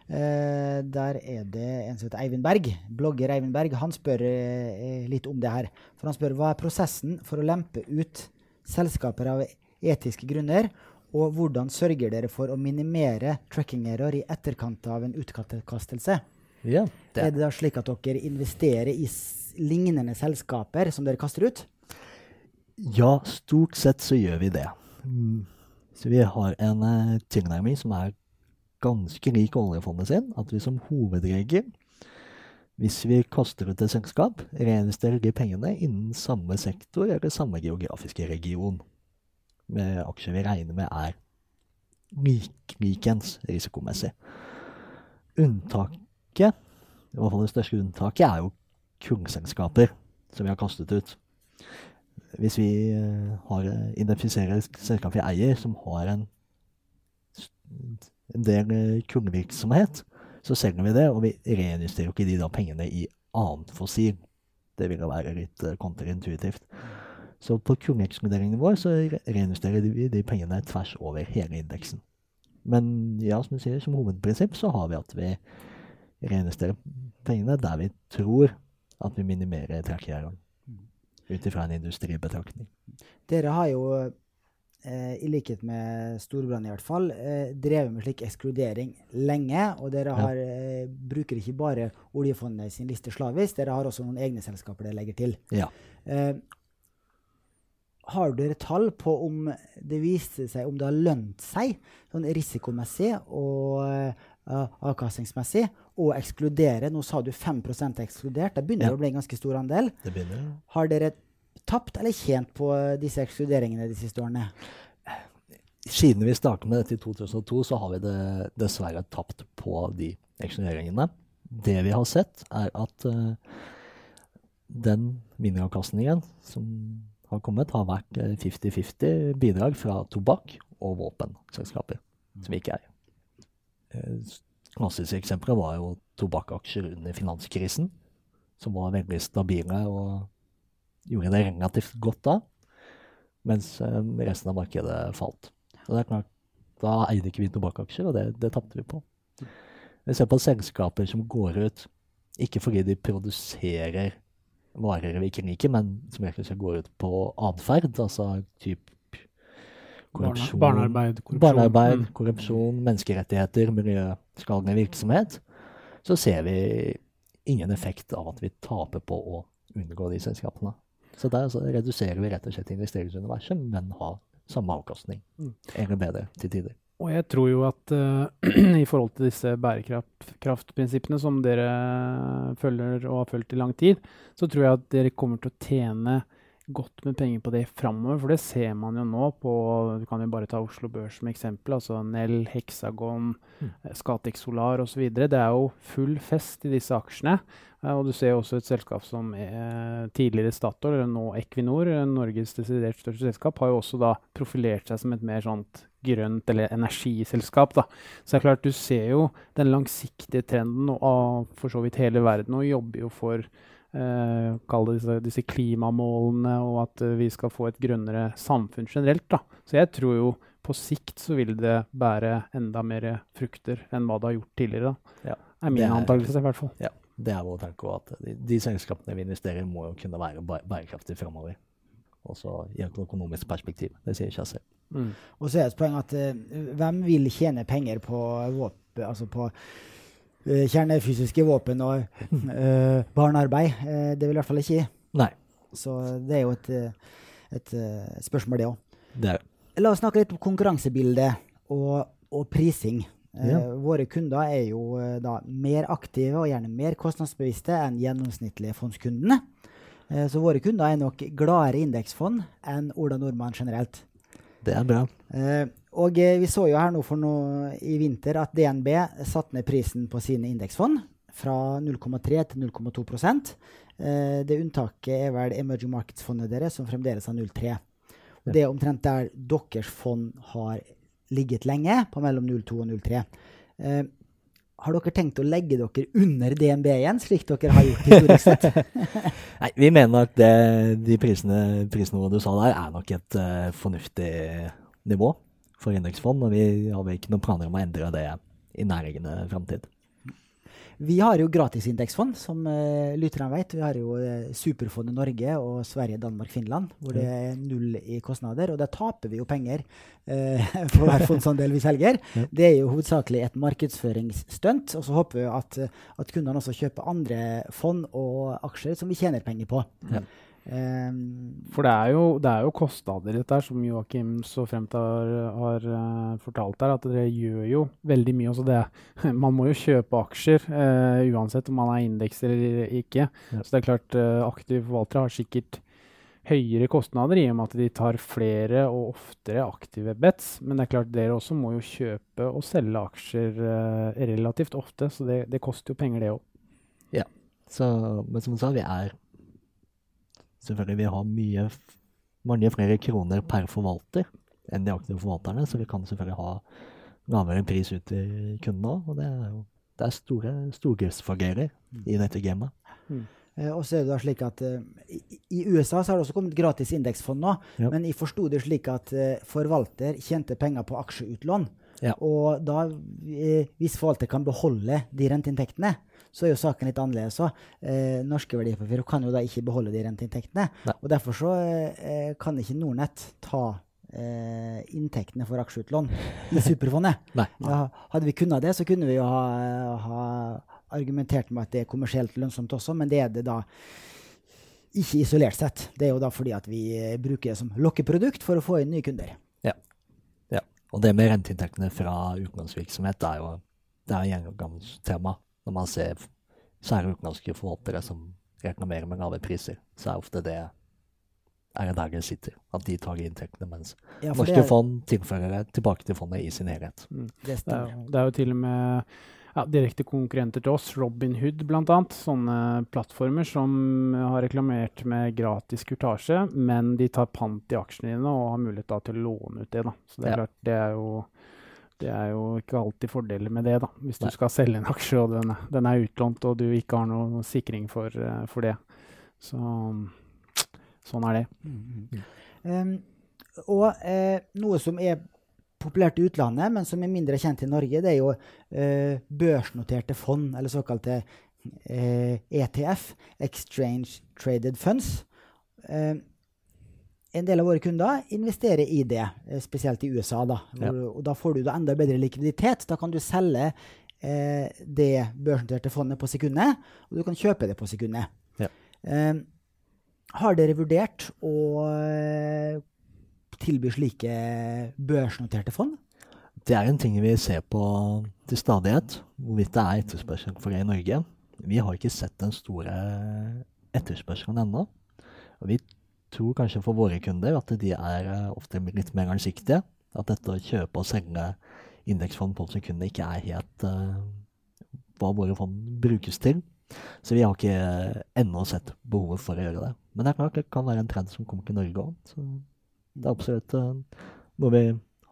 Eh, der er det en som heter Eivind Berg. Blogger Eivind Berg. Han spør eh, litt om det her. For Han spør hva er prosessen for å lempe ut selskaper av etiske grunner, og hvordan sørger dere for å minimere tracking error i etterkant av en utkastelse? Ja, det, Er det da slik at dere investerer i lignende selskaper som dere kaster ut? Ja, stort sett så gjør vi det. Mm. Så vi har en uh, tilnærming som er ganske lik oljefondet sin. At vi som hovedregel, hvis vi kaster ut et selskap, reinvesterer de pengene innen samme sektor eller samme geografiske region. Med aksjer vi regner med er lik, likens risikomessig. Unntaket, i hvert fall det største unntaket, er jo kullselskaper som vi har kastet ut hvis vi eh, har, eh, identifiserer selskap vi eier som har en, en del eh, kullvirksomhet, så selger vi det, og vi reinvesterer ikke de da pengene i annet fossil. Det vil jo være litt kontraintuitivt. Så på kullekskluderingen vår så reinvesterer vi de pengene tvers over hele indeksen. Men ja, som du sier, som hovedprinsipp så har vi at vi reinvesterer pengene der vi tror at vi minimerer trekkhjerne ut ifra en industribetraktning. Dere har jo eh, i likhet med Storbrann i hvert fall, eh, drevet med slik ekskludering lenge. Og dere har, eh, bruker ikke bare oljefondet sin liste slavisk, dere har også noen egne selskaper dere legger til. Ja. Har dere tall på om det viste seg om det har lønt seg sånn risikomessig og uh, avkastningsmessig å ekskludere? Nå sa du 5% ekskludert. Det begynner Ja. å bli en ganske stor andel. Det begynner Har dere tapt eller tjent på disse ekskluderingene de siste årene? Siden vi startet med dette i 2002, så har vi det dessverre tapt på de eksjoneringene. Det vi har sett, er at uh, den minneavkastningen som har kommet, har vært eh, 50-50 bidrag fra tobakk og våpenselskaper, som vi ikke er. Eh, Klassiske eksempler var jo tobakkaksjer under finanskrisen, som var veldig stabile og gjorde det relativt godt da, mens eh, resten av markedet falt. Og det er klart, Da eide ikke vi tobakkaksjer, og det, det tapte vi på. Vi ser på selskaper som går ut, ikke fordi de produserer varer vi ikke liker, men som egentlig skal gå ut på atferd, altså typ korrupsjon, barnearbeid, korrupsjon. barnearbeid, Mm. korrupsjon, menneskerettigheter, miljøskadende virksomhet, så ser vi ingen effekt av at vi taper på å unngå de selskapene. Så der så reduserer vi rett og slett investeringsuniverset, men har samme avkastning. Mm. Eller bedre til tider. Og jeg tror jo at uh, i forhold til disse bærekraftprinsippene som dere følger og har fulgt i lang tid, så tror jeg at dere kommer til å tjene godt med penger på det framover. For det ser man jo nå på Du kan jo bare ta Oslo Børs som eksempel. Altså Nell, Hexagon, Mm. Scatec Solar osv. Det er jo full fest i disse aksjene. Eh, Og du ser også et selskap som eh, tidligere Statoil, eller nå Equinor, eh, Norges desidert største selskap, har jo også da profilert seg som et mer sånt grønt eller energiselskap. da. Så det er klart, du ser jo den langsiktige trenden, av for så vidt hele verden, og jobber jo for eh, kall det disse, disse klimamålene, og at vi skal få et grønnere samfunn generelt. da. Så jeg tror jo på sikt så vil det bære enda mer frukter enn hva det har gjort tidligere. da. Ja, er min antakelse, i hvert fall. Ja, det er vår tanke at de, de selskapene vi investerer i, må jo kunne være bæ- bærekraftige framover. Også i et økonomisk perspektiv. Det sier seg selv. Mm. Og så er det et poeng at uh, hvem vil tjene penger på våpen, altså på uh, kjernefysiske våpen og uh, barnearbeid? Det vil i hvert fall ikke. Nei, Så det er jo et, et spørsmål, det òg. La oss snakke litt om konkurransebildet og, og prising. Eh, Ja. Våre kunder er jo eh, da mer aktive og gjerne mer kostnadsbevisste enn gjennomsnittlige fondskundene. Eh, så våre kunder er nok gladere i indeksfond enn Ola Nordmann generelt. det er bra. Eh, og eh, vi så jo her nå for noe i vinter at DNB satte ned prisen på sine indeksfond fra 0,3 til 0,2 eh, Det unntaket er vel Emerging Markets-fondet deres, som fremdeles har 0,3. Det er omtrent der deres fond har ligget lenge, på mellom 0,2 og 0,3. Eh, har dere tenkt å legge dere under DNB igjen, slik dere har gjort historisk sett? Nei, vi mener at det, de prisene, prisnivået du sa der, er nok et uh, fornuftig nivå for indeksfond, og vi har vel ikke noen planer om å endre det i nærliggende framtid. Vi har jo gratisindeksfond, som uh, lytterne vet. Vi har jo uh, Superfondet Norge og Sverige, Danmark, Finland, hvor det er null i kostnader. Og der taper vi jo penger uh, for hver fondsandel vi selger. Ja. Det er jo hovedsakelig et markedsføringsstunt. Og så håper vi at, at kundene også kjøper andre fond og aksjer som vi tjener penger på. Ja. Um, For det er, jo, det er jo kostnader i dette, som Joakim så fremt har, har eh, fortalt her. At dere gjør jo veldig mye. Også det. Man må jo kjøpe aksjer uh, uansett om man er indeks eller ikke. Ja. Så det er klart uh, aktive forvaltere har sikkert høyere kostnader i og med at de tar flere og oftere aktive bets. Men det er klart dere også må jo kjøpe og selge aksjer uh, relativt ofte, så det, det koster jo penger, det òg. Så, men som du sa, vi er Selvfølgelig, vi har mye, mange flere kroner per forvalter enn de aktive forvalterne, så vi kan selvfølgelig ha lavere pris ut til kundene òg. Og det er jo det er store stordriftsfordeler i dette gamet. Eh, og så er det da slik at eh, i, I USA så har det også kommet gratis indeksfond nå, Ja. men jeg forsto det slik at eh, forvalter tjente penger på aksjeutlån. Ja. Og da, eh, hvis forvalter kan beholde de renteinntektene, så er jo saken litt annerledes òg. Eh, norske verdipapirer kan jo da ikke beholde de renteinntektene. Nei. Og derfor så eh, kan ikke Nordnett ta eh, inntektene for aksjeutlån i superfondet. Ja, hadde vi kunnet det, så kunne vi jo ha, ha argumentert med at det er kommersielt lønnsomt også, men det er det da ikke isolert sett. Det er jo da fordi at vi eh, bruker det som lokkeprodukt for å få inn nye kunder. Og det med renteinntektene fra utenlandsvirksomhet er jo det er gjengangstema. Når man ser særlig utenlandske forvaltere som reklamerer med lave priser, så er ofte det er det der det sitter. At de tar inntektene, mens Ja, norske er- fond tilfører det tilbake til fondet i sin helhet. det Det er, det er jo til og med ja, direkte konkurrenter til oss, Robinhood bl.a. Sånne plattformer som har reklamert med gratis kurtasje, men de tar pant i aksjene dine og har mulighet da til å låne ut det. Da. Så det er Ja. klart, det er jo det er jo ikke alltid fordeler med det, da. Hvis du skal selge en aksje og den, den er utlånt og du ikke har noen sikring for, for det. Så sånn er det. Mm, mm. Um, og eh, noe som er populært i utlandet, men som er mindre kjent i Norge, det er jo eh, børsnoterte fond, eller såkalte eh, ETF, Exchange Traded Funds. Eh, en del av våre kunder investerer i det, eh, spesielt i USA. Da. Ja. Og da får du da enda bedre likviditet. Da kan du selge eh, det børsnoterte fondet på sekundet, og du kan kjøpe det på sekundet. Ja. Eh, har dere vurdert å eh, tilby slike børsnoterte fond? Det er en ting vi ser på til stadighet, hvorvidt det er etterspørsel for det i Norge. Vi har ikke sett den store etterspørselen ennå. Vi tror kanskje for våre kunder at de er eh, ofte litt mer langsiktige. At dette å kjøpe og selge indeksfond på sekundet ikke er helt uh, hva våre fond brukes til. Så vi har ikke ennå sett behovet for å gjøre det. Men det er klart det kan være en trend som kommer til Norge òg. Det er absolutt eh, noe vi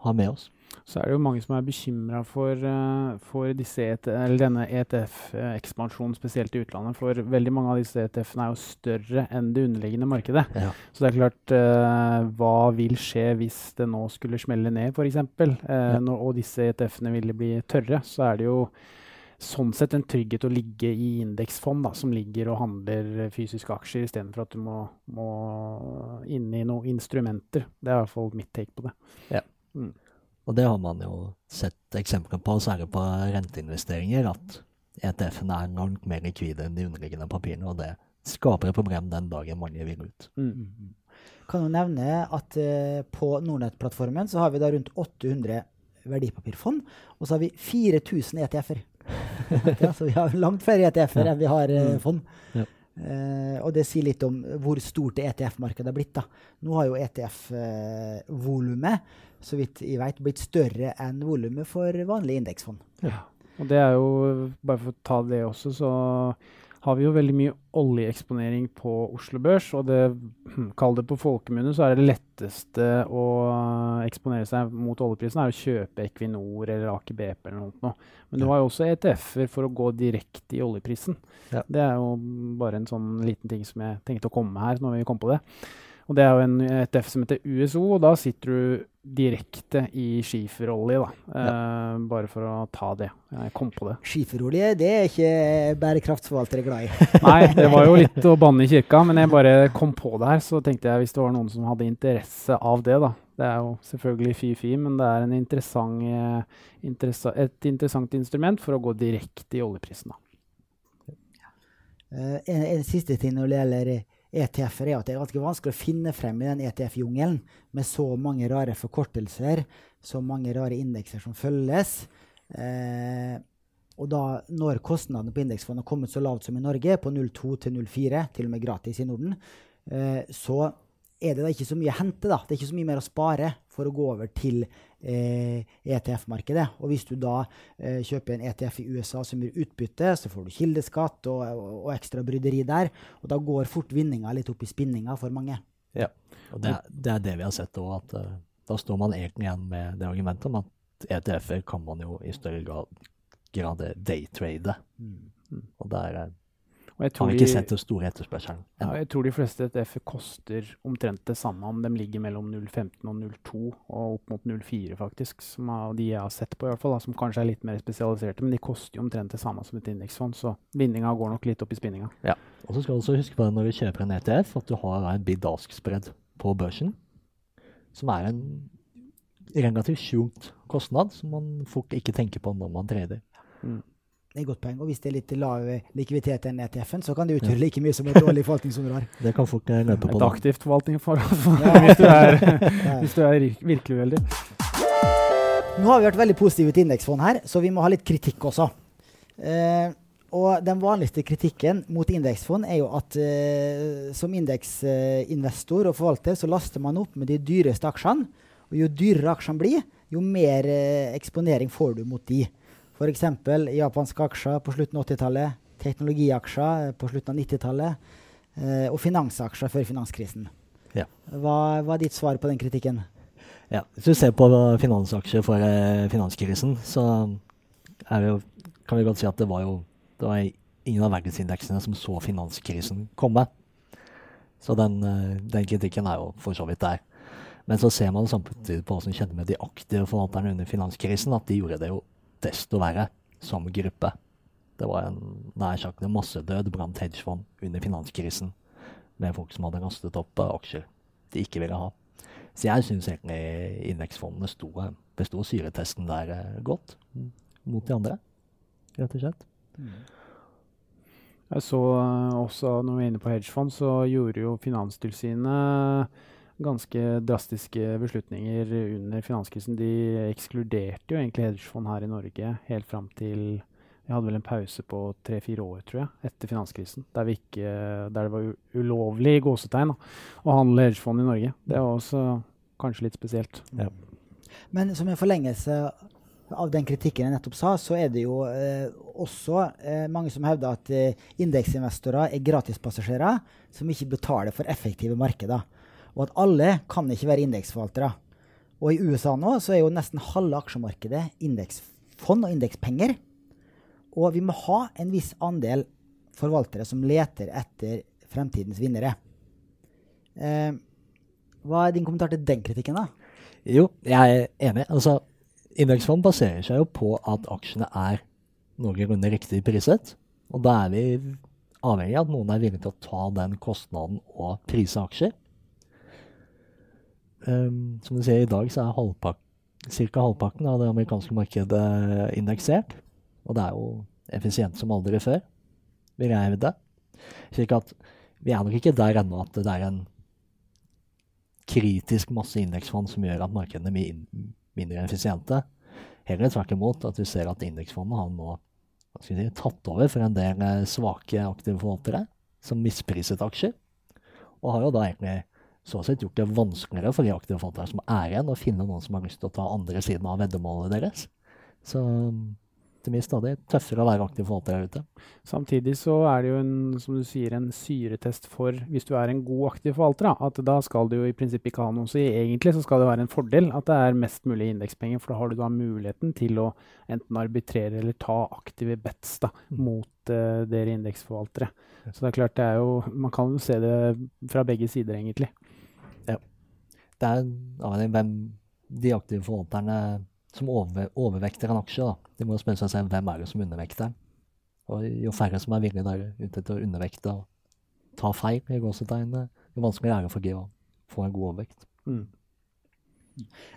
har med oss. Så er det jo mange som er bekymra for, eh, for disse ET, eller denne ETF-ekspansjonen, spesielt i utlandet. For veldig mange av disse ETF-ene er jo større enn det underliggende markedet. Ja. Så det er klart, eh, hva vil skje hvis det nå skulle smelle ned, f.eks., eh, Ja. når- og disse ETF-ene ville bli tørre, så er det jo sånn sett en trygghet å ligge i indeksfond da, som ligger og handler fysiske aksjer, istedenfor at du må, må inn i noen instrumenter. Det er i hvert fall mitt take på det. Og det har man jo sett eksempler på, særlig på renteinvesteringer, at ETF-ene er langt mer likvide enn de underliggende papirene, og det skaper et problem den dagen mange vil ut. Mm. Kan jo nevne at eh, på Nordnett-plattformen så har vi da rundt 800 verdipapirfond, og så har vi 4000 ETF-er. ja, så vi har langt flere ETF-er Ja. enn vi har eh, Mm. fond. Ja. Eh, og det sier litt om hvor stort ETF-markedet har blitt. da. Nå har jo ETF-volumet, så vidt jeg vet, blitt større enn volumet for vanlige indeksfond. Ja. Og det er jo, bare for å ta det også, så har vi jo veldig mye oljeeksponering på Oslo Børs. Og det, hm, kall det på folkemunne, så er det letteste å eksponere seg mot oljeprisen er å kjøpe Equinor eller Aker BP eller noe. Men du har jo også ETF-er for å gå direkte i oljeprisen. Ja. Det er jo bare en sånn liten ting som jeg tenkte å komme med her når vi kom på det. Og det er jo en ETF som heter USO, og da sitter du direkte i skiferolje, da. Eh, bare for å ta det. Jeg kom på det. Skiferolje det er ikke bærekraftsforvaltere glad i. Nei, det var jo litt å banne i kirka, men jeg bare kom på det her. Så tenkte jeg hvis det var noen som hadde interesse av det, da. Det er jo selvfølgelig fy-fy, men det er en interessant, eh, interessa et interessant instrument for å gå direkte i oljeprisen. da. Uh, en, en siste ting når det gjelder ETF-er, er at det er ganske vanskelig å finne frem i den ETF-jungelen med så mange rare forkortelser, så mange rare indekser som følges. Eh, og da når kostnadene på indeksfondet har kommet så lavt som i Norge, på 0,2 til 0,4, til og med gratis i Norden, eh, så er det da ikke så mye å hente. da. Det er ikke så mye mer å spare for å gå over til eh, ETF-markedet. Og hvis du da eh, kjøper en ETF i USA som gir utbytte, så får du kildeskatt og, og, og ekstra bryderi der. Og da går fort vinninga litt opp i spinninga for mange. Ja, Og det, er- det er det vi har sett òg, at uh, da står man egentlig igjen med det argumentet om at ETF-er kan man jo i større grad, grad daytrade. Og der er jeg har tror, vi ikke de, sett den store etterspørselen. ja, jeg tror de fleste ETF-er koster omtrent det samme om de ligger mellom 0,15 og 0,2 og opp mot 0,4 faktisk, som er de jeg har sett på i hvert fall, da, som kanskje er litt mer spesialiserte, men de koster jo omtrent det samme som et indeksfond, så vinninga går nok litt opp i spinninga. Og så skal du også huske på det når du kjøper en ETF, at du har en bid-ask-spredd på børsen. som er en relativt skjult kostnad som man fort ikke tenker på når man trader. Mm. Det er et godt poeng. Og hvis det er litt lav likviditet enn ETF-en, så kan det utgjøre like mye som et dårlig forvaltningshonorar. Det kan fort eh, løpe på Et aktivt forvaltningsforhold Ja. hvis, du er, hvis du er rik- virkelig uheldig. Nå har vi vært veldig positive til indeksfond her, så vi må ha litt kritikk også. Eh, og den vanligste kritikken mot indeksfond er jo at eh, som indeksinvestor og forvalter så laster man opp med de dyreste aksjene. Og jo dyrere aksjene blir, jo mer eh, eksponering får du mot de. F.eks. japanske aksjer på slutten av 80-tallet, teknologiaksjer eh, på slutten av 90-tallet eh, og finansaksjer før finanskrisen. Ja. Hva, hva er ditt svar på den kritikken? Ja, hvis du ser på finansaksjer for eh, finanskrisen, så jo, kan vi godt si at det var jo det var ingen av verdensindeksene som så finanskrisen komme. Så den, den kritikken er jo for så vidt der. Men så ser man samtidig på hva som skjedde med de aktive forvalterne under finanskrisen, at de gjorde det jo desto verre som gruppe. Det var en nær sagt en massedød blant hedgefond under finanskrisen, med folk som hadde rastet opp aksjer de ikke ville ha. Så jeg syns egentlig indeksfondene sto, besto syretesten der eh, godt mot de andre, rett og slett. Jeg så eh, også når vi er inne på hedgefond, så gjorde jo Finanstilsynet ganske drastiske beslutninger under finanskrisen. De ekskluderte jo egentlig hedgefond her i Norge helt fram til Vi hadde vel en pause på tre-fire år, tror jeg, etter finanskrisen. Der, vi ikke, der det var ulovlig i gåsetegn da, å handle hedgefond i Norge. Det var også kanskje litt spesielt. Men som en forlengelse av den kritikken jeg nettopp sa, så er det jo eh, også eh, mange som hevder at eh, indeksinvestorer er gratispassasjerer som ikke betaler for effektive markeder. Og at alle kan ikke være indeksforvaltere. Og i USA nå så er jo nesten halve aksjemarkedet indeksfond og indekspenger. Og vi må ha en viss andel forvaltere som leter etter fremtidens vinnere. Eh, hva er din kommentar til den kritikken, da? Jo, jeg er enig. Altså, indeksfond baserer seg jo på at aksjene er noenlunde riktig priset. Og da er vi avhengig av at noen er villig til å ta den kostnaden og prise aksjer. Um, som du ser i dag, så er halvpak ca. halvparten av det amerikanske markedet indeksert. Og det er jo effisient som aldri før, vil jeg hevde. Slik at vi er nok ikke der ennå at det er en kritisk masse indeksfond som gjør at markedene blir mindre effisiente. Heller tvert imot at vi ser at indeksfondene har nå si, tatt over for en del eh, svake aktive forvaltere som mispriset aksjer. Og har jo da egentlig så sett gjort det vanskeligere for de aktive forvaltere som er igjen, å finne noen som har lyst til å ta andre siden av veddemålet deres. Så det blir stadig tøffere å være aktiv forvalter der ute. Samtidig så er det jo en, som du sier, en syretest for hvis du er en god aktiv forvalter. Da, at da skal du jo i prinsippet ikke ha noe å si. Egentlig så skal det være en fordel at det er mest mulig indekspenger, for da har du da muligheten til å enten arbitrere eller ta aktive bets da, Mm. mot uh, dere indeksforvaltere. Så det er klart det er jo Man kan jo se det fra begge sider, egentlig. Det er avhengig av hvem de aktive forvalterne som over, overvekter en aksje. da. De må jo spørre seg selv hvem er det som undervekter. Og jo færre som er villige der ute til å undervekte og ta feil, i gåsetegnene, jo vanskeligere er det for G å få en god overvekt. Mm.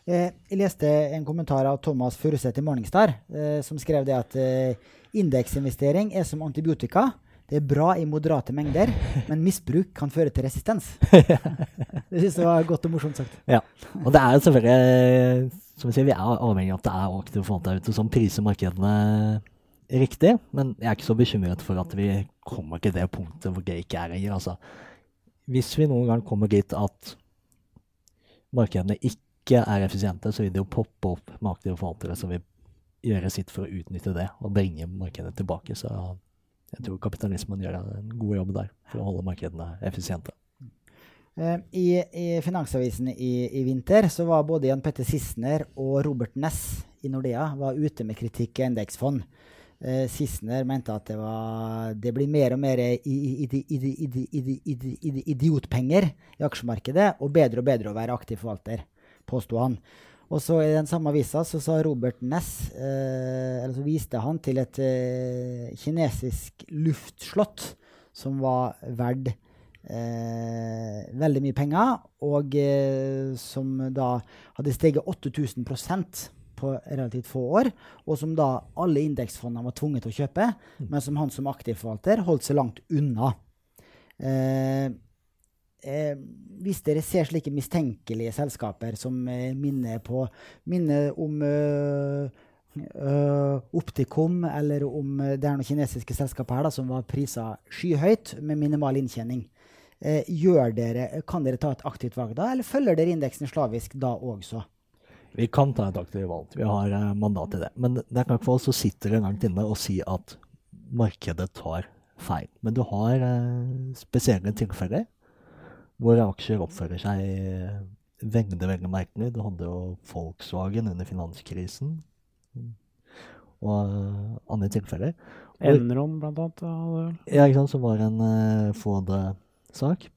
Eh, jeg leste en kommentar av Thomas Furuseth i Morningstar, eh, som skrev det at eh, indeksinvestering er som antibiotika. Det er bra i moderate mengder, men misbruk kan føre til resistens. det syns jeg var godt og morsomt sagt. Ja. Og det er selvfølgelig som vi sier, vi er avhengig av at det er aktive forvaltere ute som priser markedene riktig, men jeg er ikke så bekymret for at vi kommer til det punktet hvor det ikke er lenger. Altså, hvis vi noen gang kommer dit at markedene ikke er effisiente, så vil det jo poppe opp med aktive forvaltere som vil gjøre sitt for å utnytte det og bringe markedet tilbake. Så jeg tror kapitalismen gjør en god jobb der for å holde markedene effisiente. Eh, I, I Finansavisen i, i vinter så var både Jan Petter Sissener og Robert Ness i Nordea var ute med kritikk av indeksfond. Eh, Sissener mente at det, var, det blir mer og mer idiotpenger i aksjemarkedet, og bedre og bedre å være aktiv forvalter, påsto han. Og så i den samme avisa så sa Robert Ness eh, eller så viste han til et eh, kinesisk luftslott som var verdt eh, veldig mye penger, og eh, som da hadde steget 8000 på relativt få år, og som da alle indeksfondene var tvunget til å kjøpe, men som han som aktivforvalter holdt seg langt unna. Eh, eh, hvis dere ser slike mistenkelige selskaper som eh, minner, på, minner om eh, eh, Opticom, eller om eh, det er noen kinesiske selskaper her da, som var prisa skyhøyt med minimal inntjening, eh, dere, kan dere ta et aktivt valg da, eller følger dere indeksen slavisk da også? Vi kan ta et aktivt valg. Vi har mandat til det. Men det er klart for oss så sitter det langt inne og si at markedet tar feil. Men du har spesielle tilfeller hvor aksjer oppfører seg eh, veldig, veldig merkelig. Du hadde jo Volkswagen under finanskrisen og eh, andre tilfeller. Enron, blant annet. hadde Ja, ikke sant, som var en uh, Ford-sak.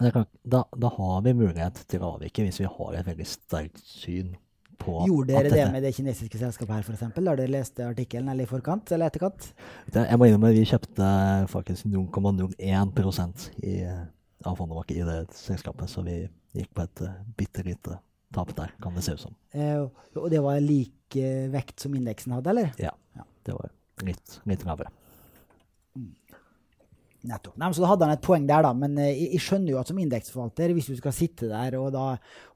Da, da har vi mulighet til å avvike hvis vi har et veldig sterkt syn på Gjorde at dere det med det kinesiske selskapet her, f.eks., Har dere lest artikkelen, eller i forkant eller etterkant? Det, jeg må innrømme vi kjøpte faktisk 0,01% i, eh, av fondet vårt i det selskapet, så vi gikk på et uh, bitte lite tap der, kan det se ut som. Eh, og det var lik eh, vekt som indeksen hadde, eller? Ja, Ja. det var litt, litt lavere. Nettopp. Nei, så da hadde han et poeng der, da. Men eh, jeg, jeg skjønner jo at som indeksforvalter, hvis du skal sitte der, og da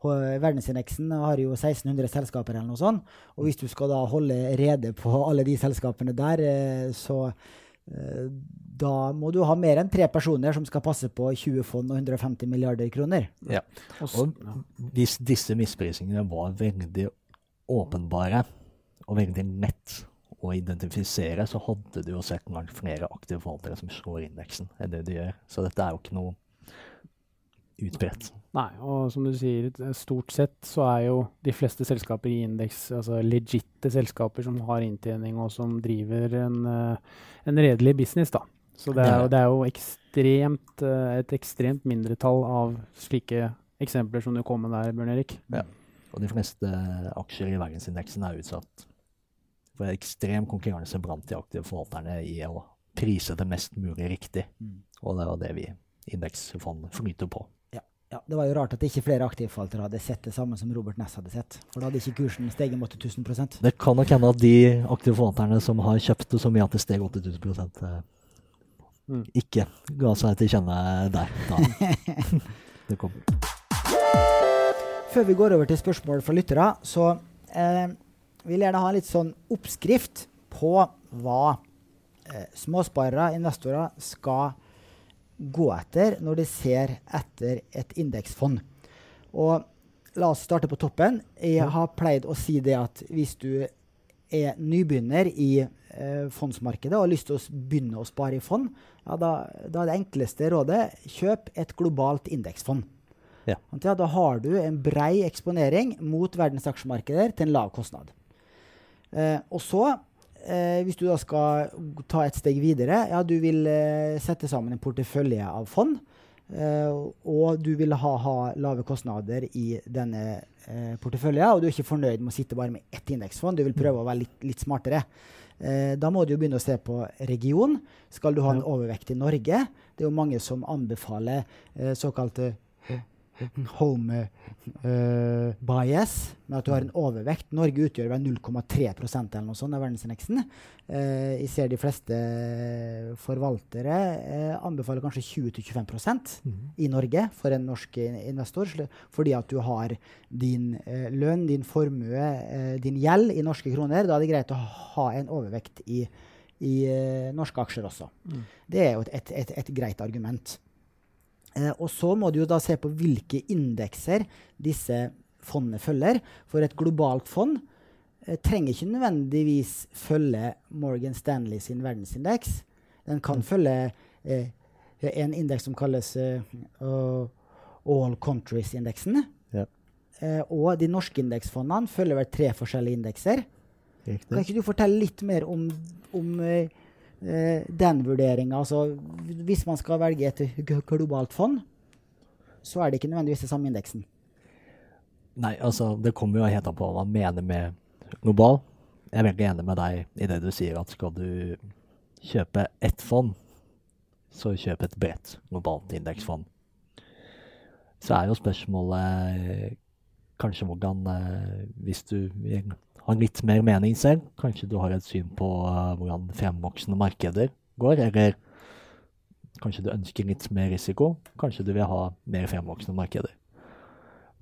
og Verdensindeksen har jo 1600 selskaper eller noe sånt, og hvis du skal da holde rede på alle de selskapene der, eh, så eh, da må du ha mer enn tre personer som skal passe på 20 fond og 150 milliarder kroner. Ja. Og hvis disse misprisingene var veldig åpenbare og veldig lett å identifisere, så hadde du jo sett langt flere aktive forvaltere som slår indeksen enn det du gjør. Så dette er jo ikke noe utbredt. Nei, og som du sier, eh, stort sett så er jo de fleste selskaper i indeks altså legitte selskaper som har inntjening og som driver en, eh, en redelig business, da. Så det er, det er jo ekstremt, eh, et ekstremt mindretall av slike eksempler som du kom med der, Bjørn Erik. Ja. Og de fleste aksjer i verdensindeksen er utsatt for ekstrem konkurranse blant de aktive forvalterne i å prise det mest mulig riktig. Mm. Og det er det vi indeksfond flyter på. Ja, Det var jo rart at ikke flere aktivforvaltere hadde sett det samme som Robert Ness hadde sett. For da hadde ikke kursen steget med 8000% Det kan nok hende at de aktive forvalterne som har kjøpt det så mye at det steg 8000 eh, Mm. ikke ga seg til kjenne der. Da. det kom. Før vi går over til spørsmål fra lyttere, så eh, vil jeg gjerne ha en litt sånn oppskrift på hva eh, småsparere, investorer, skal gå etter når de ser etter et indeksfond. Og la oss starte på toppen. Jeg har pleid å si det at hvis du er nybegynner i eh, fondsmarkedet og har lyst til å begynne å spare i fond, ja, da, da er det enkleste rådet kjøp et globalt indeksfond. Ja. Ja, da har du en brei eksponering mot verdens aksjemarkeder til en lav kostnad. Eh, og så, eh, hvis du da skal ta et steg videre, ja, du vil eh, sette sammen en portefølje av fond, eh, og du vil ha, ha lave kostnader i denne eh, porteføljen, og du er ikke fornøyd med å sitte bare med ett indeksfond, du vil prøve å være litt, litt smartere. Eh, da må du jo begynne å se på region. Skal du ha en overvekt i Norge? Det er jo mange som anbefaler eh, såkalte home eh, bias, med at du har en overvekt. Norge utgjør vel 0,3% eller noe sånt av verdensindeksen. Uh, jeg ser de fleste forvaltere uh, anbefaler kanskje 20-25 mm. i Norge for en norsk investor, fordi at du har din eh, lønn, din formue, eh, din gjeld i norske kroner. Da er det greit å ha en overvekt i, i eh, norske aksjer også. Mm. Det er jo et, et, et, et greit argument. Eh, og så må du jo da se på hvilke indekser disse fondene følger. For et globalt fond eh, trenger ikke nødvendigvis følge Morgan Stanley sin verdensindeks. Den kan følge eh, en indeks som kalles eh, All Countries-indeksen. Ja. Eh, og de norske indeksfondene følger vel tre forskjellige indekser. Kan ikke du fortelle litt mer om, om eh, den vurderinga? Altså, hvis man skal velge et globalt fond, så er det ikke nødvendigvis det samme indeksen. Nei, altså, det kommer jo helt an på hva man mener med global. Jeg er veldig enig med deg i det du sier, at skal du kjøpe ett fond, så kjøp et bredt globalt indeksfond. Så er jo spørsmålet eh, kanskje hvordan eh, Hvis du vil ha litt mer mening selv, kanskje du har et syn på uh, hvordan fremvoksende markeder går, eller kanskje du ønsker litt mer risiko, kanskje du vil ha mer fremvoksende markeder.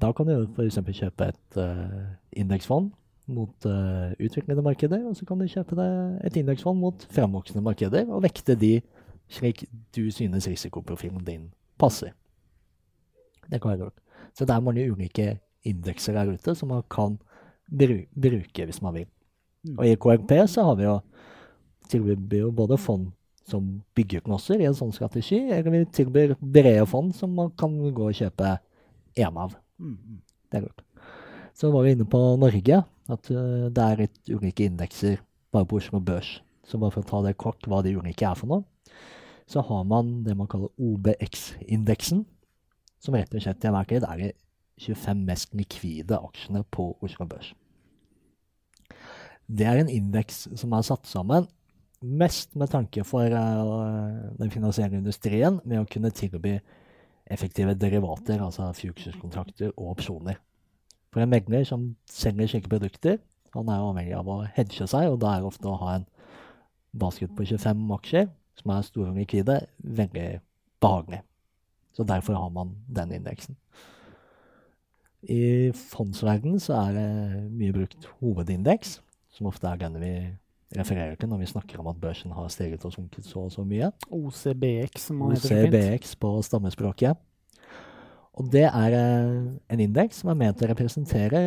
Da kan du f.eks. kjøpe et uh, indeksfond mot uh, utviklede markeder, og så kan du kjøpe deg et indeksfond mot fremvoksende markeder og vekte de slik du synes risikoprofilen din passer. Det kan være lurt. Så det er mange ulike indekser der ute som man kan bru bruke hvis man vil. Mm. Og i KRP så har vi jo tilbyr både fond som byggeklosser i en sånn strategi, eller vi tilbyr brede fond som man kan gå og kjøpe én av. Mm, mm. Det er lurt. Så var vi inne på Norge, at uh, det er litt ulike indekser bare på Oslo Børs. Så bare for å ta det kort hva de ulike er for noe, så har man det man kaller OBX-indeksen, som rett og slett til enhver tid er de 25 mest likvide aksjene på Oslo Børs. Det er en indeks som er satt sammen mest med tanke for uh, den finansielle industrien med å kunne tilby effektive derivater, altså future-kontrakter og opsjoner. For en megler som selger slike produkter, han er jo avhengig av å hedge seg, og da er ofte å ha en basket på 25 aksjer som er store og likvide, veldig behagelig. Så derfor har man den indeksen. I fondsverdenen så er det mye brukt hovedindeks, som ofte er den vi refererer til når vi snakker om at børsen har steget og sunket så og så mye. OCBX, som man heter. OCBX på stammespråket. Og det er eh, en indeks som er ment å representere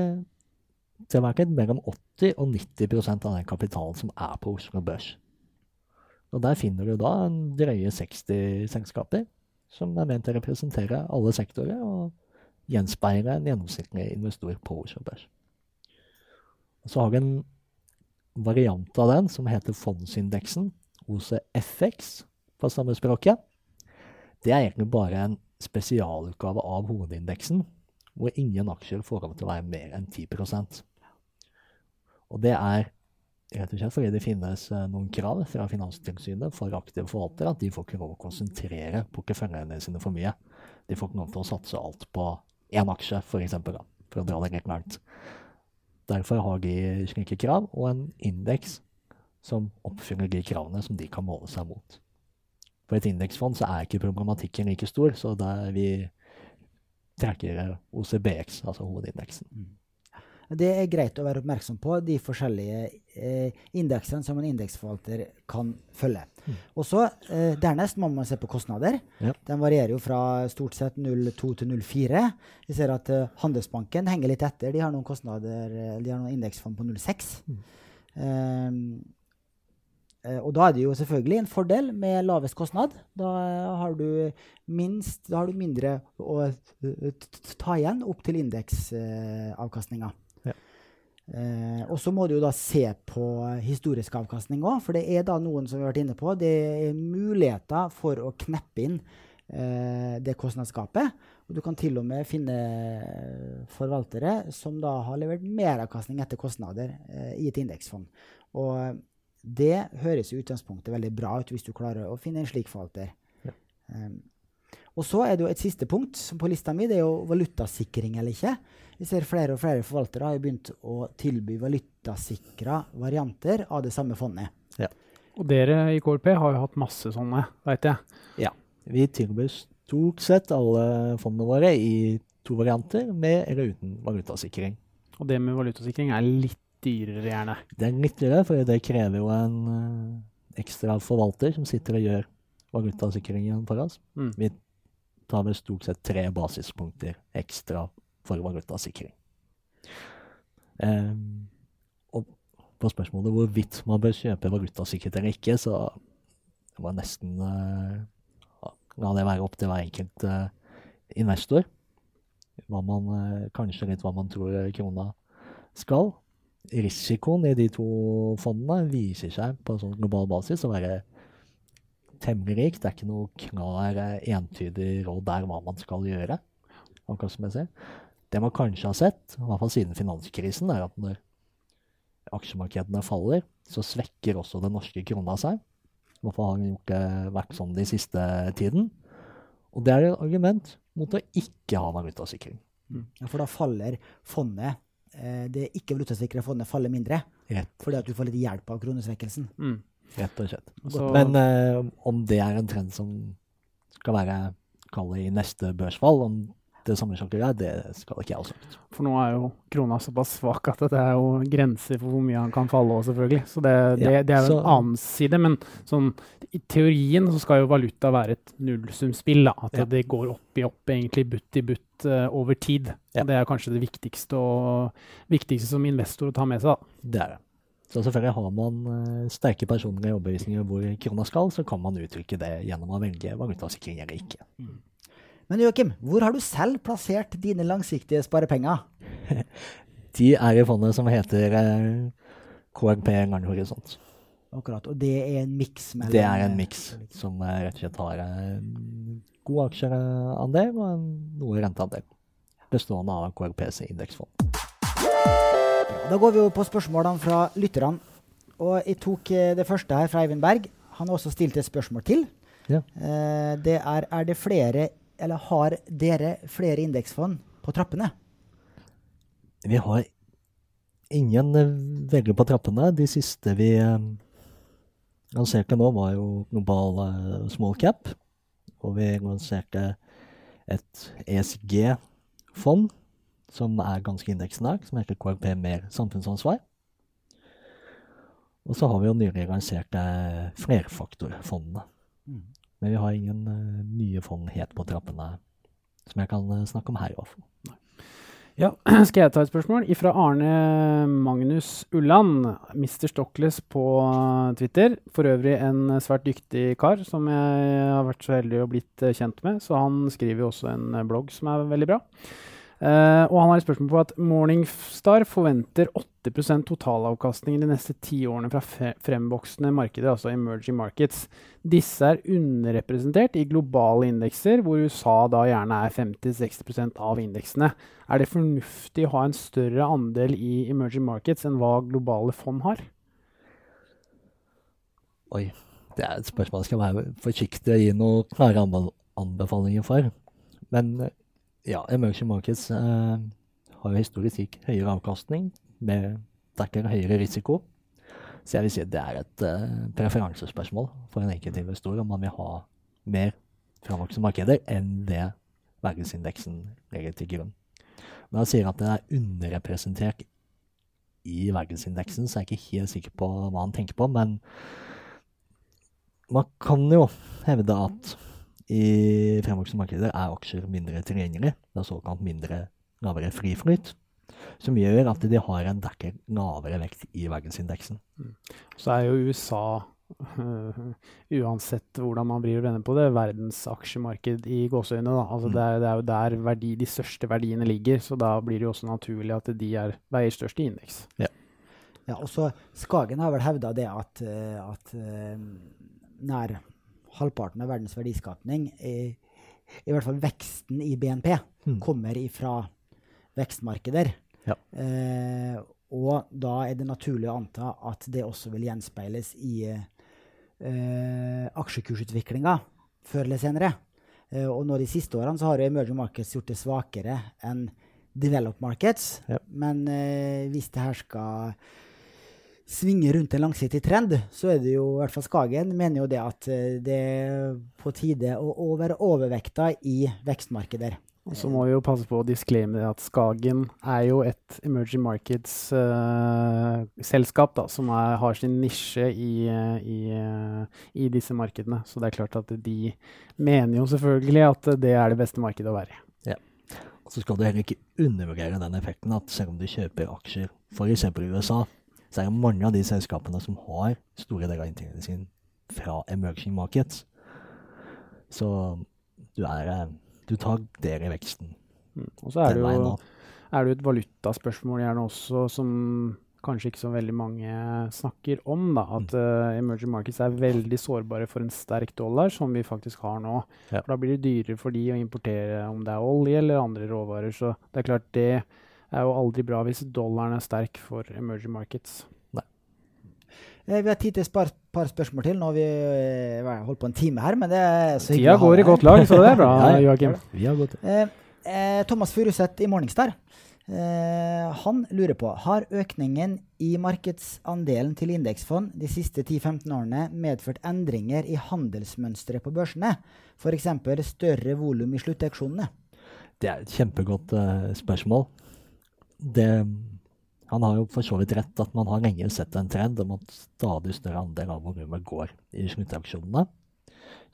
til hver tid mellom 80 og 90% av den kapitalen som er på Oslo Børs. Og der finner du da en drøye 60 selskaper som er ment å representere alle sektorer og gjenspeile en gjennomsnittlig investor på Oslo Børs. Og så har vi en variant av den som heter fondsindeksen, OCFX på samme språket. Det er egentlig bare en spesialutgave av hovedindeksen, hvor ingen aksjer får lov til å være mer enn 10% Og det er rett og slett fordi det finnes eh, noen krav fra Finanstilsynet for aktive forvaltere at de får ikke lov å konsentrere porteføljene sine for mye. De får ikke lov til å satse alt på én aksje, f.eks., for, eksempel, for å dra det litt langt. Derfor har de slike krav, og en indeks som oppfyller de kravene som de kan måle seg mot. For et indeksfond så er ikke problematikken like stor, så der vi trekker OCBX, altså hovedindeksen. Mm. Det er greit å være oppmerksom på de forskjellige eh, indeksene som en indeksforvalter kan følge. Og så eh, Dernest må man se på kostnader. Ja. Den varierer jo fra stort sett 0,2 til 0,4. Vi ser at eh, Handelsbanken henger litt etter. De har noen kostnader, eh, de har noen indeksfond på 0,6. Mm. Um, Eh, og da er det jo selvfølgelig en fordel med lavest kostnad. Da har du, minst, da har du mindre å ta igjen opp til indeksavkastninga. Eh, og så må du jo da se på historisk avkastning òg, for det er da noen som vi har vært inne på, det er muligheter for å kneppe inn eh, det kostnadsgapet. Og du kan til og med finne forvaltere som da har levert meravkastning etter kostnader eh, i et indeksfond. Og det høres i utgangspunktet veldig bra ut hvis du klarer å finne en slik forvalter. Ja. Um, og så er det jo et siste punkt som på lista mi, det er jo valutasikring eller ikke. Vi ser flere og flere forvaltere har begynt å tilby valutasikra varianter av det samme fondet. Ja. Og dere i KLP har jo hatt masse sånne, veit jeg. Ja. Vi tilbyr stort sett alle fondene våre i to varianter, med eller uten valutasikring. Og det med valutasikring er litt dyrere, gjerne. Det er litt dyrere, for det krever jo en uh, ekstra forvalter som sitter og gjør valutasikringen for oss. Mm. Vi tar vel stort sett tre basispunkter ekstra for valutasikring. Um, og på spørsmålet hvorvidt man bør kjøpe valutasikkerhet eller ikke, så det var nesten uh, la det være opp til hver enkelt uh, investor. Hva man, uh, kanskje litt hva man tror krona skal risikoen i de to fondene viser seg på en sånn global basis å være temmelig rik. Det er ikke noe klar, entydig råd der hva man skal gjøre. akkurat som jeg ser. Det man kanskje har sett, i hvert fall siden finanskrisen, er at når aksjemarkedene faller, så svekker også den norske krona seg. I hvert fall har gjort det, vært sånn de siste tiden. Og det er et argument mot å ikke ha valutasikring. Ja, for da faller fondet eh, Det ikke-valutasikre fondet faller mindre. Rett, Fordi at du får litt hjelp av kronesvekkelsen. Mm. rett og slett. Så- Men uh, om det er en trend som skal være kallet i neste børsfall, om det samme sjakker er, det skal ikke jeg ha sagt. For nå er jo krona såpass svak at det er jo grenser for hvor mye han kan falle òg, selvfølgelig. Så det, det, Ja, det er jo så- en annen side. Men sånn, i teorien så skal jo valuta være et nullsumspill. da, At Ja. det går opp i opp, egentlig butt i butt uh, over tid. Ja. Det er kanskje det viktigste, og, viktigste som investor å ta med seg. da. Det er det. Så selvfølgelig har man eh, sterke personlige overbevisninger hvor krona skal, så kan man uttrykke det gjennom å velge valutasikring eller ikke. Men Joakim, hvor har du selv plassert dine langsiktige sparepenger? De er i fondet som heter eh, KRP Langhorisont. Akkurat, Og det er en miks mellom Det er en miks som eh, rett og slett har en god aksjeandel og en noe renteandel. Bestående av KRPs indeksfond. Da går vi over på spørsmålene fra lytterne. Og jeg tok eh, det første her fra Eivind Berg. Han har også stilt et spørsmål til. Ja. Eh, det er er det flere, eller har dere flere indeksfond på trappene? Vi har ingen eh, veldig på trappene. De siste vi eh, lanserte nå, var jo global eh, small cap. Og vi lanserte et ESG-fond som er ganske indeksnær, som heter KRP Mer samfunnsansvar. Og så har vi jo nylig lansert flerfaktorfondene. Men vi har ingen eh, nye fond helt på trappene som jeg kan eh, snakke om her i hvert fall. Ja, skal jeg ta et spørsmål? Fra Arne Magnus Ulland, Mr. Stockles på Twitter. For øvrig en svært dyktig kar som jeg har vært så heldig å blitt eh, kjent med. Så han skriver jo også en eh, blogg som er veldig bra. Uh, og han har et spørsmål på at Morningstar forventer 8% totalavkastning de neste ti årene fra fremvoksende markeder, altså emerging markets. Disse er underrepresentert i globale indekser, hvor USA da gjerne er 50-60% av indeksene. Er det fornuftig å ha en større andel i emerging markets enn hva globale fond har? Oi, det er et spørsmål jeg skal være forsiktig og gi noen klare anbefalinger for. Men eh, ja, emerging markets eh, har jo historisk høyere avkastning med dekker høyere risiko. Så jeg vil si at det er et uh, preferansespørsmål for en enkelt investor om man vil ha mer framvoksende markeder enn det verdensindeksen legger til grunn. Når han sier at det er underrepresentert i verdensindeksen, så er jeg ikke helt sikker på hva han tenker på, men man kan jo hevde at i fremvoksende markeder er aksjer mindre tilgjengelig. Det er såkalt mindre lavere friflyt, som gjør at de har en dekker lavere vekt i verdensindeksen. Så er jo USA, Uh, uansett hvordan man vrir og vender på det, verdens aksjemarked i gåseøyne. Altså Mm. det, er, det er jo der verdi, de største verdiene ligger, så da blir det jo også naturlig at de er, veier størst i indeks. Ja, og så Skagen har vel hevda det at, eh, at eh, nær halvparten av verdens verdiskapning, i, i hvert fall veksten i BNP, Mm. kommer ifra vekstmarkeder. Ja. Eh, og da er det naturlig å anta at det også vil gjenspeiles i eh, aksjekursutviklinga før eller senere. Eh, og nå de siste årene så har emerging markets gjort det svakere enn developed markets. Ja. Men eh, hvis det her skal svinge rundt en langsiktig trend, så er det jo i hvert fall Skagen mener jo det at eh, det er på tide å, å være overvekta i vekstmarkeder. Og så må vi jo passe på å disclaime at Skagen er jo et emerging markets-selskap da, som er, har sin nisje i, eh, i, eh, i disse markedene. Så det er klart at de mener jo selvfølgelig at det er det beste markedet å være i. Ja. Og så skal du heller ikke undervurdere den effekten at selv om du kjøper aksjer f.eks. i USA, så er det mange av de selskapene som har store deler av inntektene sine fra emerging markets. Så du, er, eh, du tar del i veksten Mm. Og så er det jo er det et valutaspørsmål gjerne også, som kanskje ikke så veldig mange snakker om. da, At uh, emerging markets er veldig sårbare for en sterk dollar, som vi faktisk har nå. Ja. Da blir det dyrere for de å importere om det er olje eller andre råvarer. Så det er klart det er jo aldri bra hvis dollaren er sterk for emerging markets. Eh, vi har tid til et par, par spørsmål til. Nå har vi eh, holdt på en time her, men det er så Tida går i godt lag, så det er bra. Joakim. Vi har gått Eh, Thomas Furuseth i Morningstar. Eh, han lurer på har økningen i markedsandelen til indeksfond de siste 10-15 årene medført endringer i handelsmønsteret på børsene? F.eks. større volum i sluttauksjonene? Det er et kjempegodt spørsmål. Det, han har jo for så vidt rett at man har lenge sett en trend om at stadig større andel av volumet går i sluttauksjonene,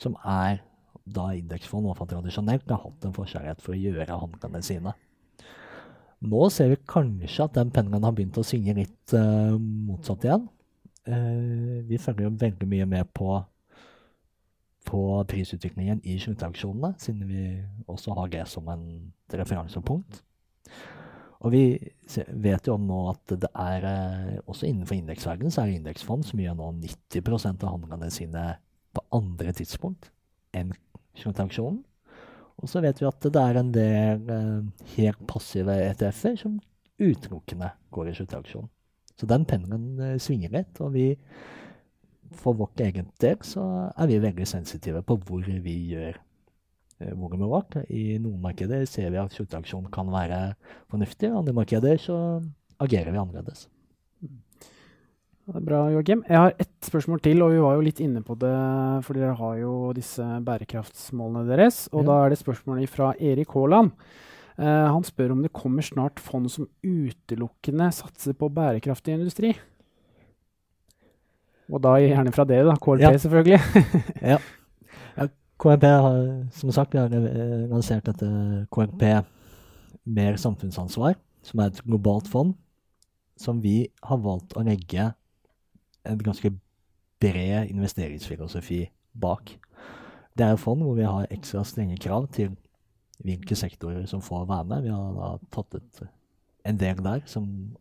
som er da indeksfond overfor tradisjonelt har hatt en forkjærlighet for å gjøre handlene sine. Nå ser vi kanskje at den pendelen har begynt å synge litt uh, motsatt igjen. Uh, vi følger jo veldig mye med på på prisutviklingen i sluttauksjonene, siden vi også har det som en referansepunkt. Og vi vet jo nå at det er eh, også innenfor indeksverdenen så er det indeksfond som gjør nå 90% av handlene sine på andre tidspunkt enn sluttauksjonen. Og så vet vi at det er en del eh, helt passive ETF-er som utelukkende går i sluttauksjon. Så den pendelen eh, svinger litt, og vi for vårt eget del så er vi veldig sensitive på hvor vi gjør volumet vårt. I noen markeder ser vi at sluttauksjon kan være fornuftig, i andre markeder så agerer vi annerledes. Det er bra, Joakim. Jeg har ett spørsmål til, og vi var jo litt inne på det, for dere har jo disse bærekraftsmålene deres. Og Ja. da er det spørsmålet fra Erik Haaland. Eh, han spør om det kommer snart fond som utelukkende satser på bærekraftig industri. Og da gjerne fra dere, da. KLP, Ja. selvfølgelig. Ja. KLP har, som sagt, eh, lansert dette KLP mer samfunnsansvar, som er et globalt fond, som vi har valgt å legge en ganske bred investeringsfilosofi bak. Det er et fond hvor vi har ekstra strenge krav til hvilke sektorer som får være med. Vi har da tatt ut en del der som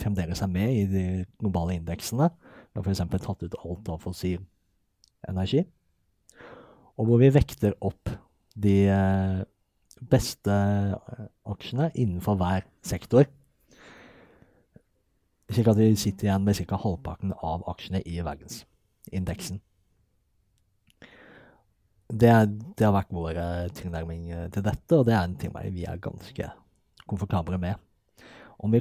fremdeles er med i de globale indeksene. Vi har f.eks. tatt ut alt av fossil energi. Og hvor vi vekter opp de eh, beste eh, aksjene innenfor hver sektor. Slik at vi sitter igjen med ca. halvparten av aksjene i verdensindeksen. Det, det har vært vår eh, tilnærming til dette, og det er en tilnærming vi er ganske komfortable med. Om vi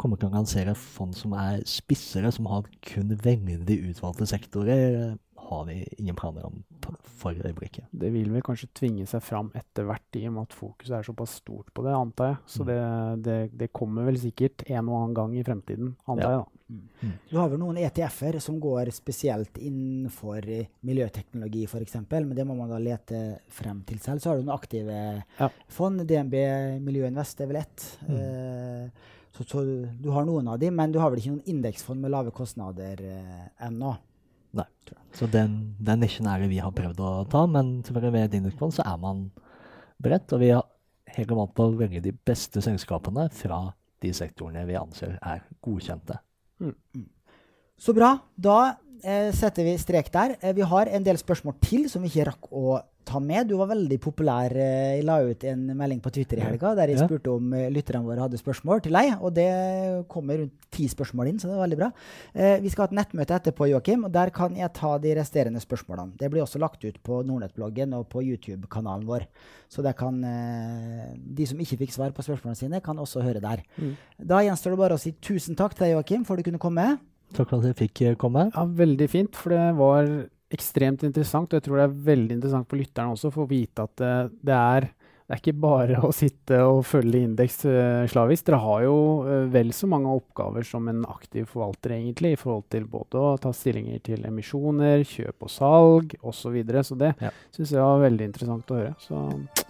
kommer til å lansere fond som er spissere, som har kun veldig utvalgte sektorer, har vi ingen planer om for øyeblikket. Det vil vel kanskje tvinge seg fram etter hvert, i og med at fokuset er såpass stort på det, antar jeg. Så Mm. det, det, det kommer vel sikkert en og annen gang i fremtiden, antar Ja. jeg. da. Du har vel noen ETF-er som går spesielt innenfor miljøteknologi f.eks., men det må man da lete frem til selv. Så har du noen aktive Ja. fond. DNB Miljøinvest er vel ett. Eh, så, så du har noen av de, men du har vel ikke noen indeksfond med lave kostnader eh, ennå. Så den, den nisjen er det vi har prøvd å ta, men selvfølgelig med et så er man bredt, og vi har hele vant på å velge de beste selskapene fra de sektorene vi anser er godkjente. Så bra. Da eh, setter vi strek der. Eh, vi har en del spørsmål til som vi ikke rakk å ta med. Du var veldig populær. Eh, jeg la ut en melding på Twitter i helga der jeg Ja. spurte om eh, lytterne våre hadde spørsmål til deg, og det kommer rundt ti spørsmål inn, så det er veldig bra. Eh, vi skal ha et nettmøte etterpå, Joakim, og der kan jeg ta de resterende spørsmålene. Det blir også lagt ut på Nordnett-bloggen og på YouTube-kanalen vår. Så kan de som ikke fikk svar på spørsmålene sine, kan også høre der. Mm. Da gjenstår det bare å si tusen takk til deg, Joakim, for at du kunne komme. Takk for at jeg fikk komme. Ja, Veldig fint, for det var ekstremt interessant. Og jeg tror det er veldig interessant for lytterne også, for å vite at det, det, er, det er ikke bare å sitte og følge indeks uh, slavisk. Dere har jo uh, vel så mange oppgaver som en aktiv forvalter, egentlig, i forhold til både å ta stillinger til emisjoner, kjøp og salg osv. Så, videre. så det Ja. syns jeg var veldig interessant å høre. Så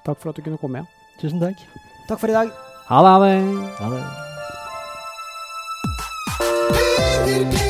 takk for at du kunne komme igjen. Tusen takk. Takk for i dag. Ha det! Ha det. Ha det.